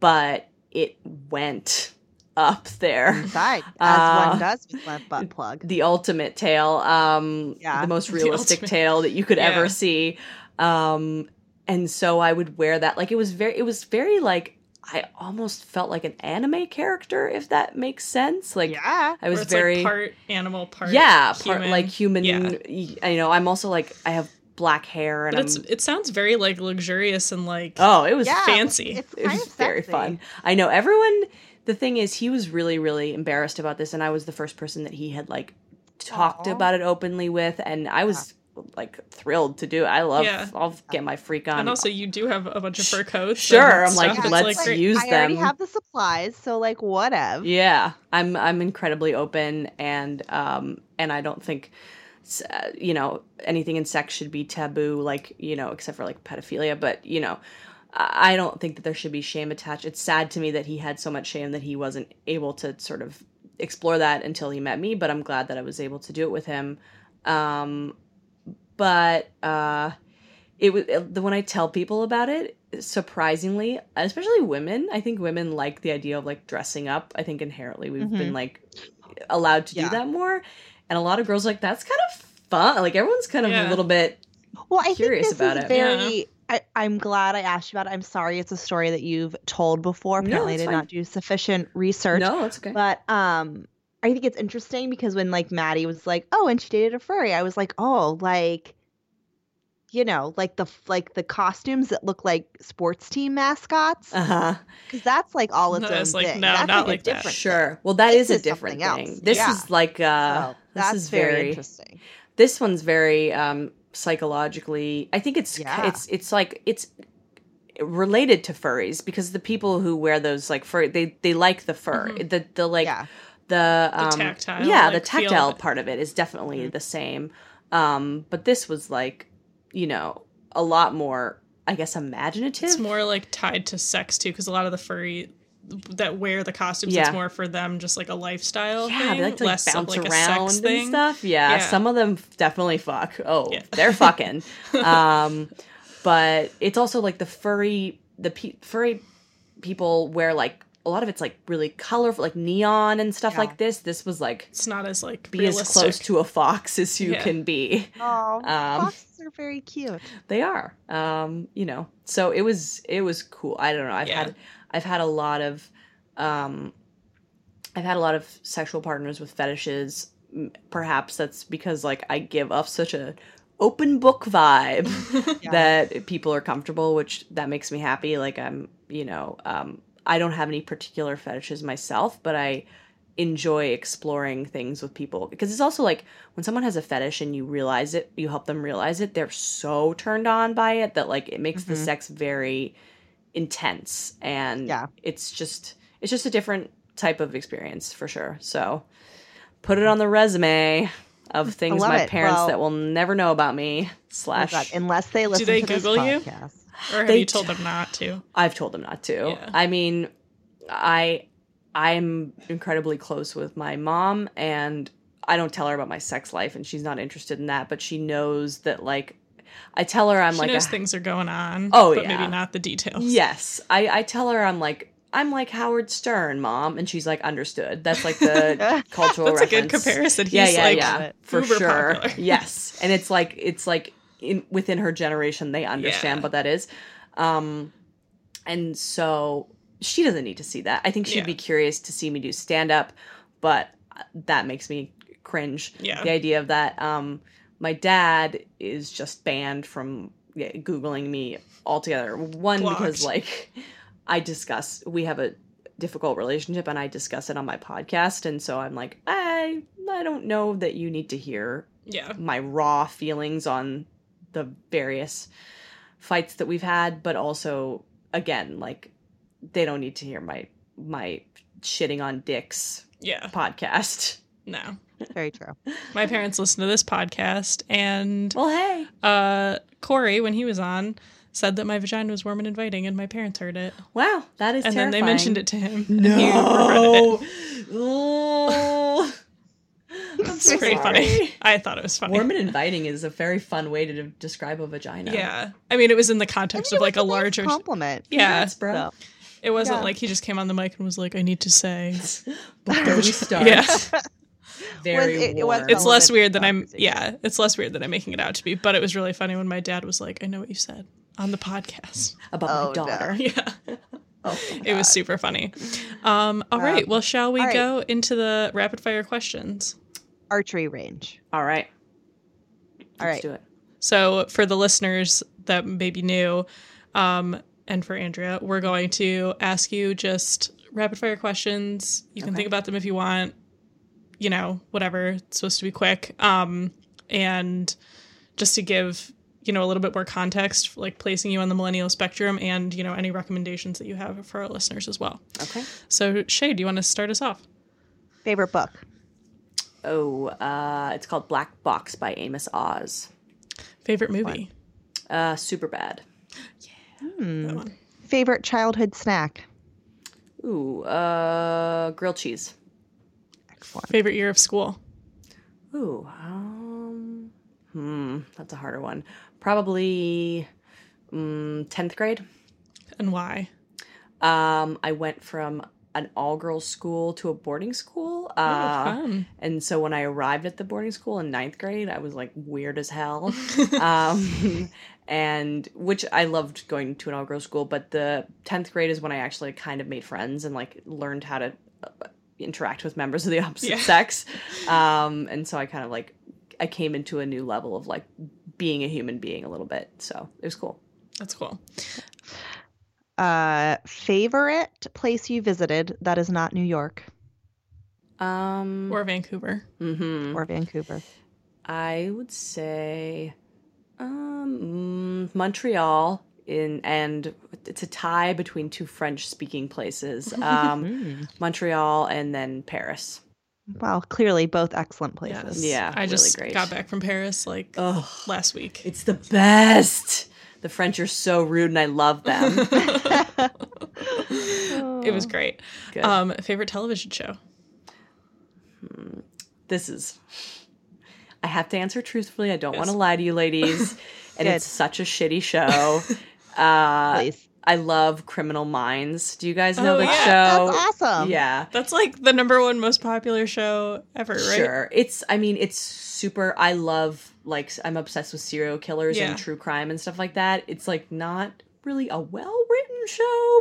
but it went up there. Inside, as uh, one does with my butt plug. The ultimate tail, um, Yeah. the most realistic ultimate- tail that you could Yeah. ever see. Um, and so I would wear that. Like it was very, it was very like I almost felt like an anime character, if that makes sense. Like yeah. I was it's very like part animal, part yeah, human. part like human. Yeah. You know, I'm also like I have black hair and But I'm. it's it sounds very like luxurious and like oh, it was Yeah, fancy. It's it was of very sexy. fun. I know everyone. The thing is, he was really, really embarrassed about this, and I was the first person that he had like talked Aw. about it openly with, and I was like thrilled to do it. I love. Yeah. I'll get my freak on. and also you do have a bunch of fur coats. Sure, I'm like, stuff. It's let's great. use I already them. have the supplies, so like whatever. Yeah, I'm I'm incredibly open and um and I don't think s- you know anything in sex should be taboo like you know except for like pedophilia but you know I don't think that there should be shame attached. It's sad to me that he had so much shame that he wasn't able to sort of explore that until he met me, but I'm glad that I was able to do it with him. Um but uh it was the when I tell people about it, surprisingly, especially women, I think women like the idea of like dressing up. I think inherently we've been like allowed to Yeah. do that more, and a lot of girls are like that's kind of fun. Like everyone's kind of Yeah. a little bit. Well, I Curious think this about is it. very. I, I'm glad I asked you about it. I'm sorry it's a story that you've told before. No, Apparently, I did fine. not do sufficient research. No, that's okay. But um, I think it's interesting because when like Maddie was like, "Oh, and she dated a furry," I was like, "Oh, like." You know, like the like the costumes that look like sports team mascots, Uh huh. because that's like all its No, own it's like, thing. no, that's not a like that. different Sure. Well, that This is a different thing. else. This Yeah. is like thing. uh, Oh, this that's is very, very interesting. this one's very um psychologically i think it's Yeah. it's it's like it's related to furries because the people who wear those like fur they they like the fur Mhm. the the like yeah, the um tactile, yeah like, the tactile part of it is definitely Mhm. the same um but this was like you know a lot more i guess imaginative It's more like tied to sex too, because a lot of the furry that wear the costumes, Yeah. it's more for them, just like a lifestyle yeah, thing, they like to like, less of bounce like around and thing. stuff. Yeah, Yeah. some of them definitely fuck. Oh, Yeah. they're fucking. um, but it's also like the furry the pe- furry people wear like a lot of it's like really colorful, like neon and stuff Yeah. like this. This was like It's not as like be realistic. as close to a fox as you Yeah. can be. Oh, Um, foxes are very cute. They are, um, you know. So it was it was cool. I don't know. I've Yeah. had I've had a lot of um, I've had a lot of sexual partners with fetishes. Perhaps that's because like I give off such a open book vibe Yeah. that people are comfortable, which that makes me happy. Like I'm, you know, um, I don't have any particular fetishes myself, but I enjoy exploring things with people because it's also like when someone has a fetish and you realize it, you help them realize it, they're so turned on by it that like it makes the Mhm. sex very intense and Yeah. it's just it's just a different type of experience for sure. So put it on the resume of things my it. parents Well- that will never know about me. Oh Slash God, unless they listen they to this Google you? podcast. Or have They you told t- them not to? I've told them not to. Yeah. I mean, I I'm incredibly close with my mom and I don't tell her about my sex life and she's not interested in that, but she knows that like I tell her I'm she like knows a- things are going on. Oh, but yeah. maybe not the details. Yes. I I tell her I'm like I'm like Howard Stern, mom, and she's like understood. That's like the cultural That's a good comparison. He's yeah, yeah, like yeah, for uber sure. popular. yes, and it's like it's like in within her generation they understand Yeah. what that is, um, and so she doesn't need to see that. I think she'd Yeah. be curious to see me do stand up, but that makes me cringe. Yeah. the idea of that. Um, my dad is just banned from yeah, googling me altogether. One because like I discuss we have a difficult relationship and I discuss it on my podcast and so I'm like I I don't know that you need to hear Yeah. my raw feelings on the various fights that we've had but also again like they don't need to hear my my shitting on dicks Yeah. podcast. No. Very true. My parents listen to this podcast and Well, hey. uh Corey, when he was on, said that my vagina was warm and inviting and my parents heard it. Wow, that is And terrifying. then they mentioned it to him. and he regretted it. Oh. I'm so pretty sorry. funny. I thought it was funny. Warm and inviting is a very fun way to de- describe a vagina. Yeah. I mean, it was in the I context mean, of like a was nice larger. compliment. Yeah. Congrats, bro. So, It wasn't Yeah. like he just came on the mic and was like, I need to say. Before we start, Yeah. Very Was- it- it was. It's less weird than I'm. Yeah. It's less weird than I'm making it out to be. But it was really funny when my dad was like, I know what you said on the podcast. about Oh, my no. daughter. Yeah. oh, It was super funny. Um, all right. Um, Well, shall we all right. go into the rapid fire questions? archery range. All right. All right. Let's do it. So, for the listeners that may be new, um, and for Andrea, we're going to ask you just rapid fire questions. You can Okay. think about them if you want, you know, whatever. It's supposed to be quick. Um, and just to give, you know, a little bit more context, like placing you on the millennial spectrum and, you know, any recommendations that you have for our listeners as well. Okay. So, Shay, do you want to start us off? Favorite book. Oh, uh, it's called Black Box by Amos Oz. Favorite movie? Uh, super bad. Hmm. Favorite childhood snack. Ooh, uh, grilled cheese. Excellent. Favorite year of school? Ooh, um, hmm, that's a harder one. Probably, um, tenth grade. And why? Um, I went from an all girls school to a boarding school. Oh, Uh, fun. and so when I arrived at the boarding school in ninth grade, I was like weird as hell. um, and which I loved going to an all girls school, but the 10th grade is when I actually kind of made friends and like learned how to uh, interact with members of the opposite Yeah. sex. Um, and so I kind of like, I came into a new level of like being a human being a little bit. So it was cool. That's cool. Uh, favorite place you visited that is not New York Um, Or Vancouver. Mm-hmm. or Vancouver. I would say um, mm, Montreal in and it's a tie between two French speaking places. Um, Hmm. Montreal and then Paris. Wow, clearly both excellent places. Yeah, I just great. got back from Paris like Oh, last week. it's the best. The French are so rude and I love them. It was great. Good. Um, favorite television show? this is I have to answer truthfully. I don't want to lie to you ladies. and Good. it's such a shitty show. Uh, Please. I love Criminal Minds. Do you guys know Oh, the yeah. show? That's awesome. Yeah. That's like the number one most popular show ever, right? Sure. It's I mean, it's super I love like I'm obsessed with serial killers Yeah. and true crime and stuff like that. It's like not really a well-written show.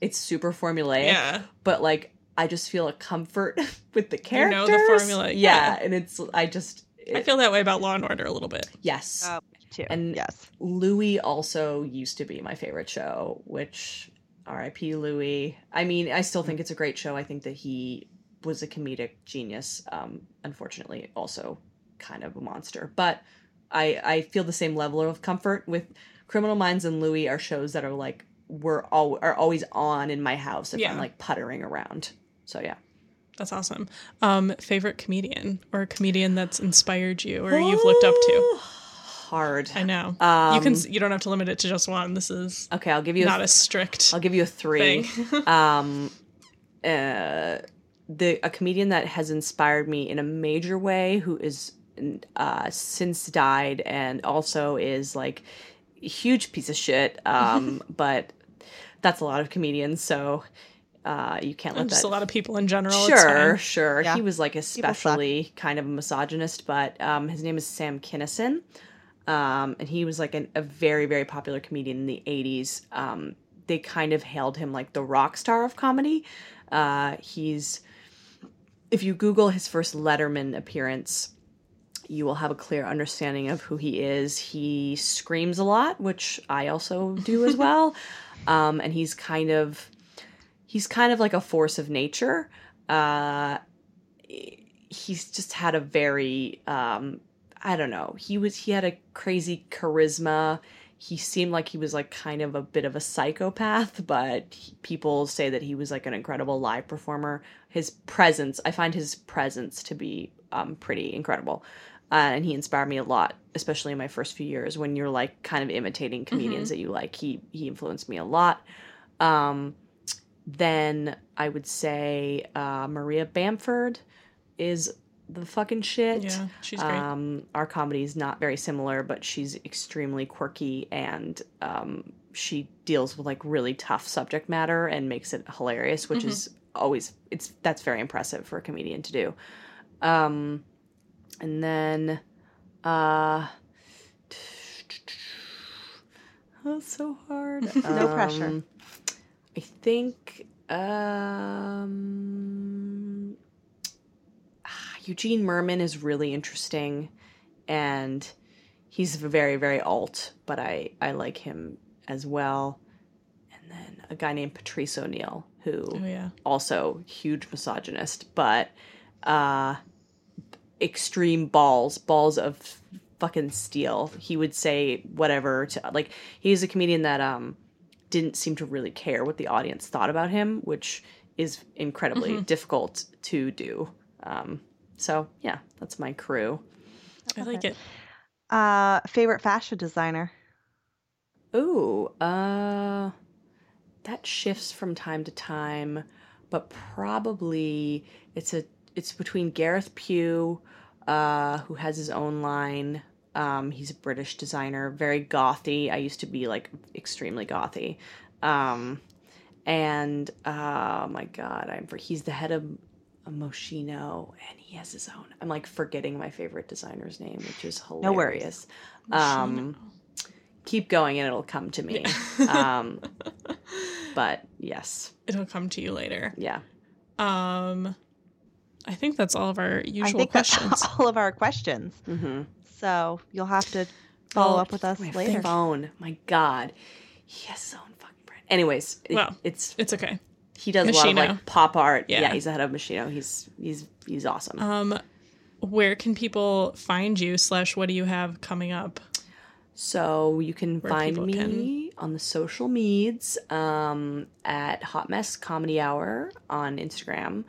It's super formulaic, Yeah. but like I just feel a comfort with the You characters. know the formula, Yeah, yeah. and it's I just I feel that way about Law and Order a little bit. yes. Oh, too. And- yes. Louie also used to be my favorite show, which R.I.P. Louis. I mean, I still think it's a great show. I think that he was a comedic genius. Um, unfortunately, also kind of a monster. But I I feel the same level of comfort with Criminal Minds and Louie are shows that are like were all are always on in my house if Yeah. I'm like puttering around. So yeah. That's awesome. Um, favorite comedian or a comedian that's inspired you or you've looked up to? Hard. I know. Um, you can. You don't have to limit it to just one. This is Okay, I'll give you not a, a strict I'll give you a three. um uh the a comedian that has inspired me in a major way who is uh since died and also is like huge piece of shit um but that's a lot of comedians so uh you can't let just that a lot of people in general. Sure, sure. Yeah. He was like especially kind of a misogynist, but um, his name is Sam Kinison. Um, and he was like an, a very, very popular comedian in the 80s. Um, they kind of hailed him like the rock star of comedy. Uh, he's, if you Google his first Letterman appearance, you will have a clear understanding of who he is. He screams a lot, which I also do as well. Um, and he's kind of he's kind of like a force of nature. Uh, he's just had a very um, I don't know. He was he had a crazy charisma. He seemed like he was like kind of a bit of a psychopath, but he- people say that he was like an incredible live performer. His presence, I find his presence to be um, pretty incredible. Uh, and he inspired me a lot, especially in my first few years when you're like kind of imitating comedians that you like. He he influenced me a lot. Um, then I would say uh, Maria Bamford is the fucking shit. Yeah, she's great. Um, our comedy is not very similar, but she's extremely quirky and um, she deals with like really tough subject matter and makes it hilarious, which is always it's that's very impressive for a comedian to do. Um, and then, uh, that's so hard. No pressure. Um, I think um, Eugene Mirman is really interesting, and he's very very alt, but I I like him as well. And then a guy named Patrice O'Neal, who oh yeah. also huge misogynist, but uh, extreme balls, balls of fucking steel. He would say whatever to like. He's a comedian that um didn't seem to really care what the audience thought about him, which is incredibly difficult to do. Um, so yeah, that's my crew. I like it. Uh, favorite fashion designer. Ooh, uh, that shifts from time to time, but probably it's a it's between Gareth Pugh, uh, who has his own line. Um, he's a British designer, very gothy. I used to be like extremely gothy, um, and oh my god, I'm for he's the head of Moschino, and he has his own. I'm like forgetting my favorite designer's name, which is hilarious. No worries. Um, keep going and it'll come to me. um, but yes, It'll come to you later. yeah. Um, I think that's all of our I usual think questions. that's all of our questions. Mm-hmm. So you'll have to follow Well, up with us My later. phone, my God, he has his own fucking brand. Anyways, it- Well, it's It's okay. He does a lot of like pop art. Yeah. Yeah. he's the head of Moschino. He's he's he's awesome. Um, where can people find you? Slash, what do you have coming up? So you can Where find people me on the social medias um, at Hot Mess Comedy Hour on Instagram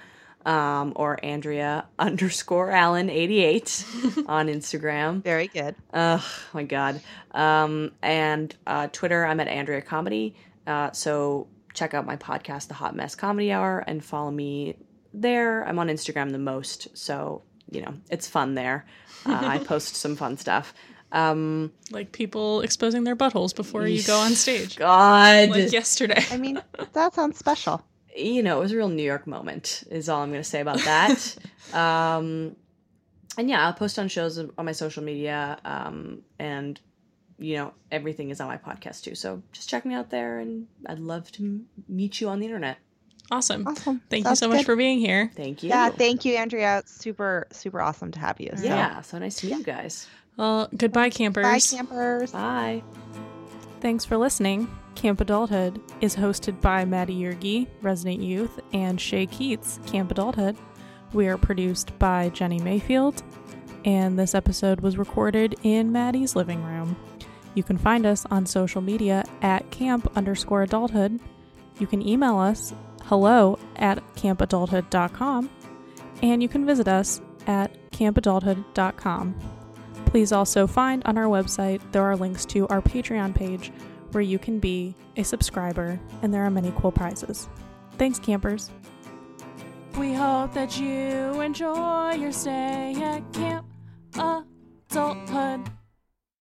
um, or Andrea underscore Allen eighty eight on Instagram. Very good. Oh my god. Um, and uh, Twitter, I'm at Andrea Comedy. Uh, so check out my podcast, The Hot Mess Comedy Hour, and follow me there. I'm on Instagram the most, so you know it's fun there. Uh, I post some fun stuff. Um, like people exposing their buttholes before you go on stage. God, like yesterday. I mean, that sounds special. You know, it was a real New York moment. Is all I'm going to say about that. um, and yeah, I'll post on shows on my social media, um, and you know everything is on my podcast too. So just check me out there, and I'd love to meet you on the internet. Awesome. Awesome. Thank Sounds you so good. much for being here. Thank you. Yeah, thank you, Andrea. It's super, super awesome to have you. So. Yeah, so nice to meet you guys. Well, goodbye, campers. Bye, campers. Bye. Thanks for listening. Camp Adulthood is hosted by Maddie Yergi, Resident Youth, and Shay Keats, Camp Adulthood. We are produced by Jenny Mayfield, and this episode was recorded in Maddie's living room. You can find us on social media at camp underscore adulthood. You can email us hello at campadulthood.com, and you can visit us at campadulthood.com. Please also find on our website there are links to our Patreon page where you can be a subscriber, and there are many cool prizes. Thanks, campers. We hope that you enjoy your stay at Camp Adulthood.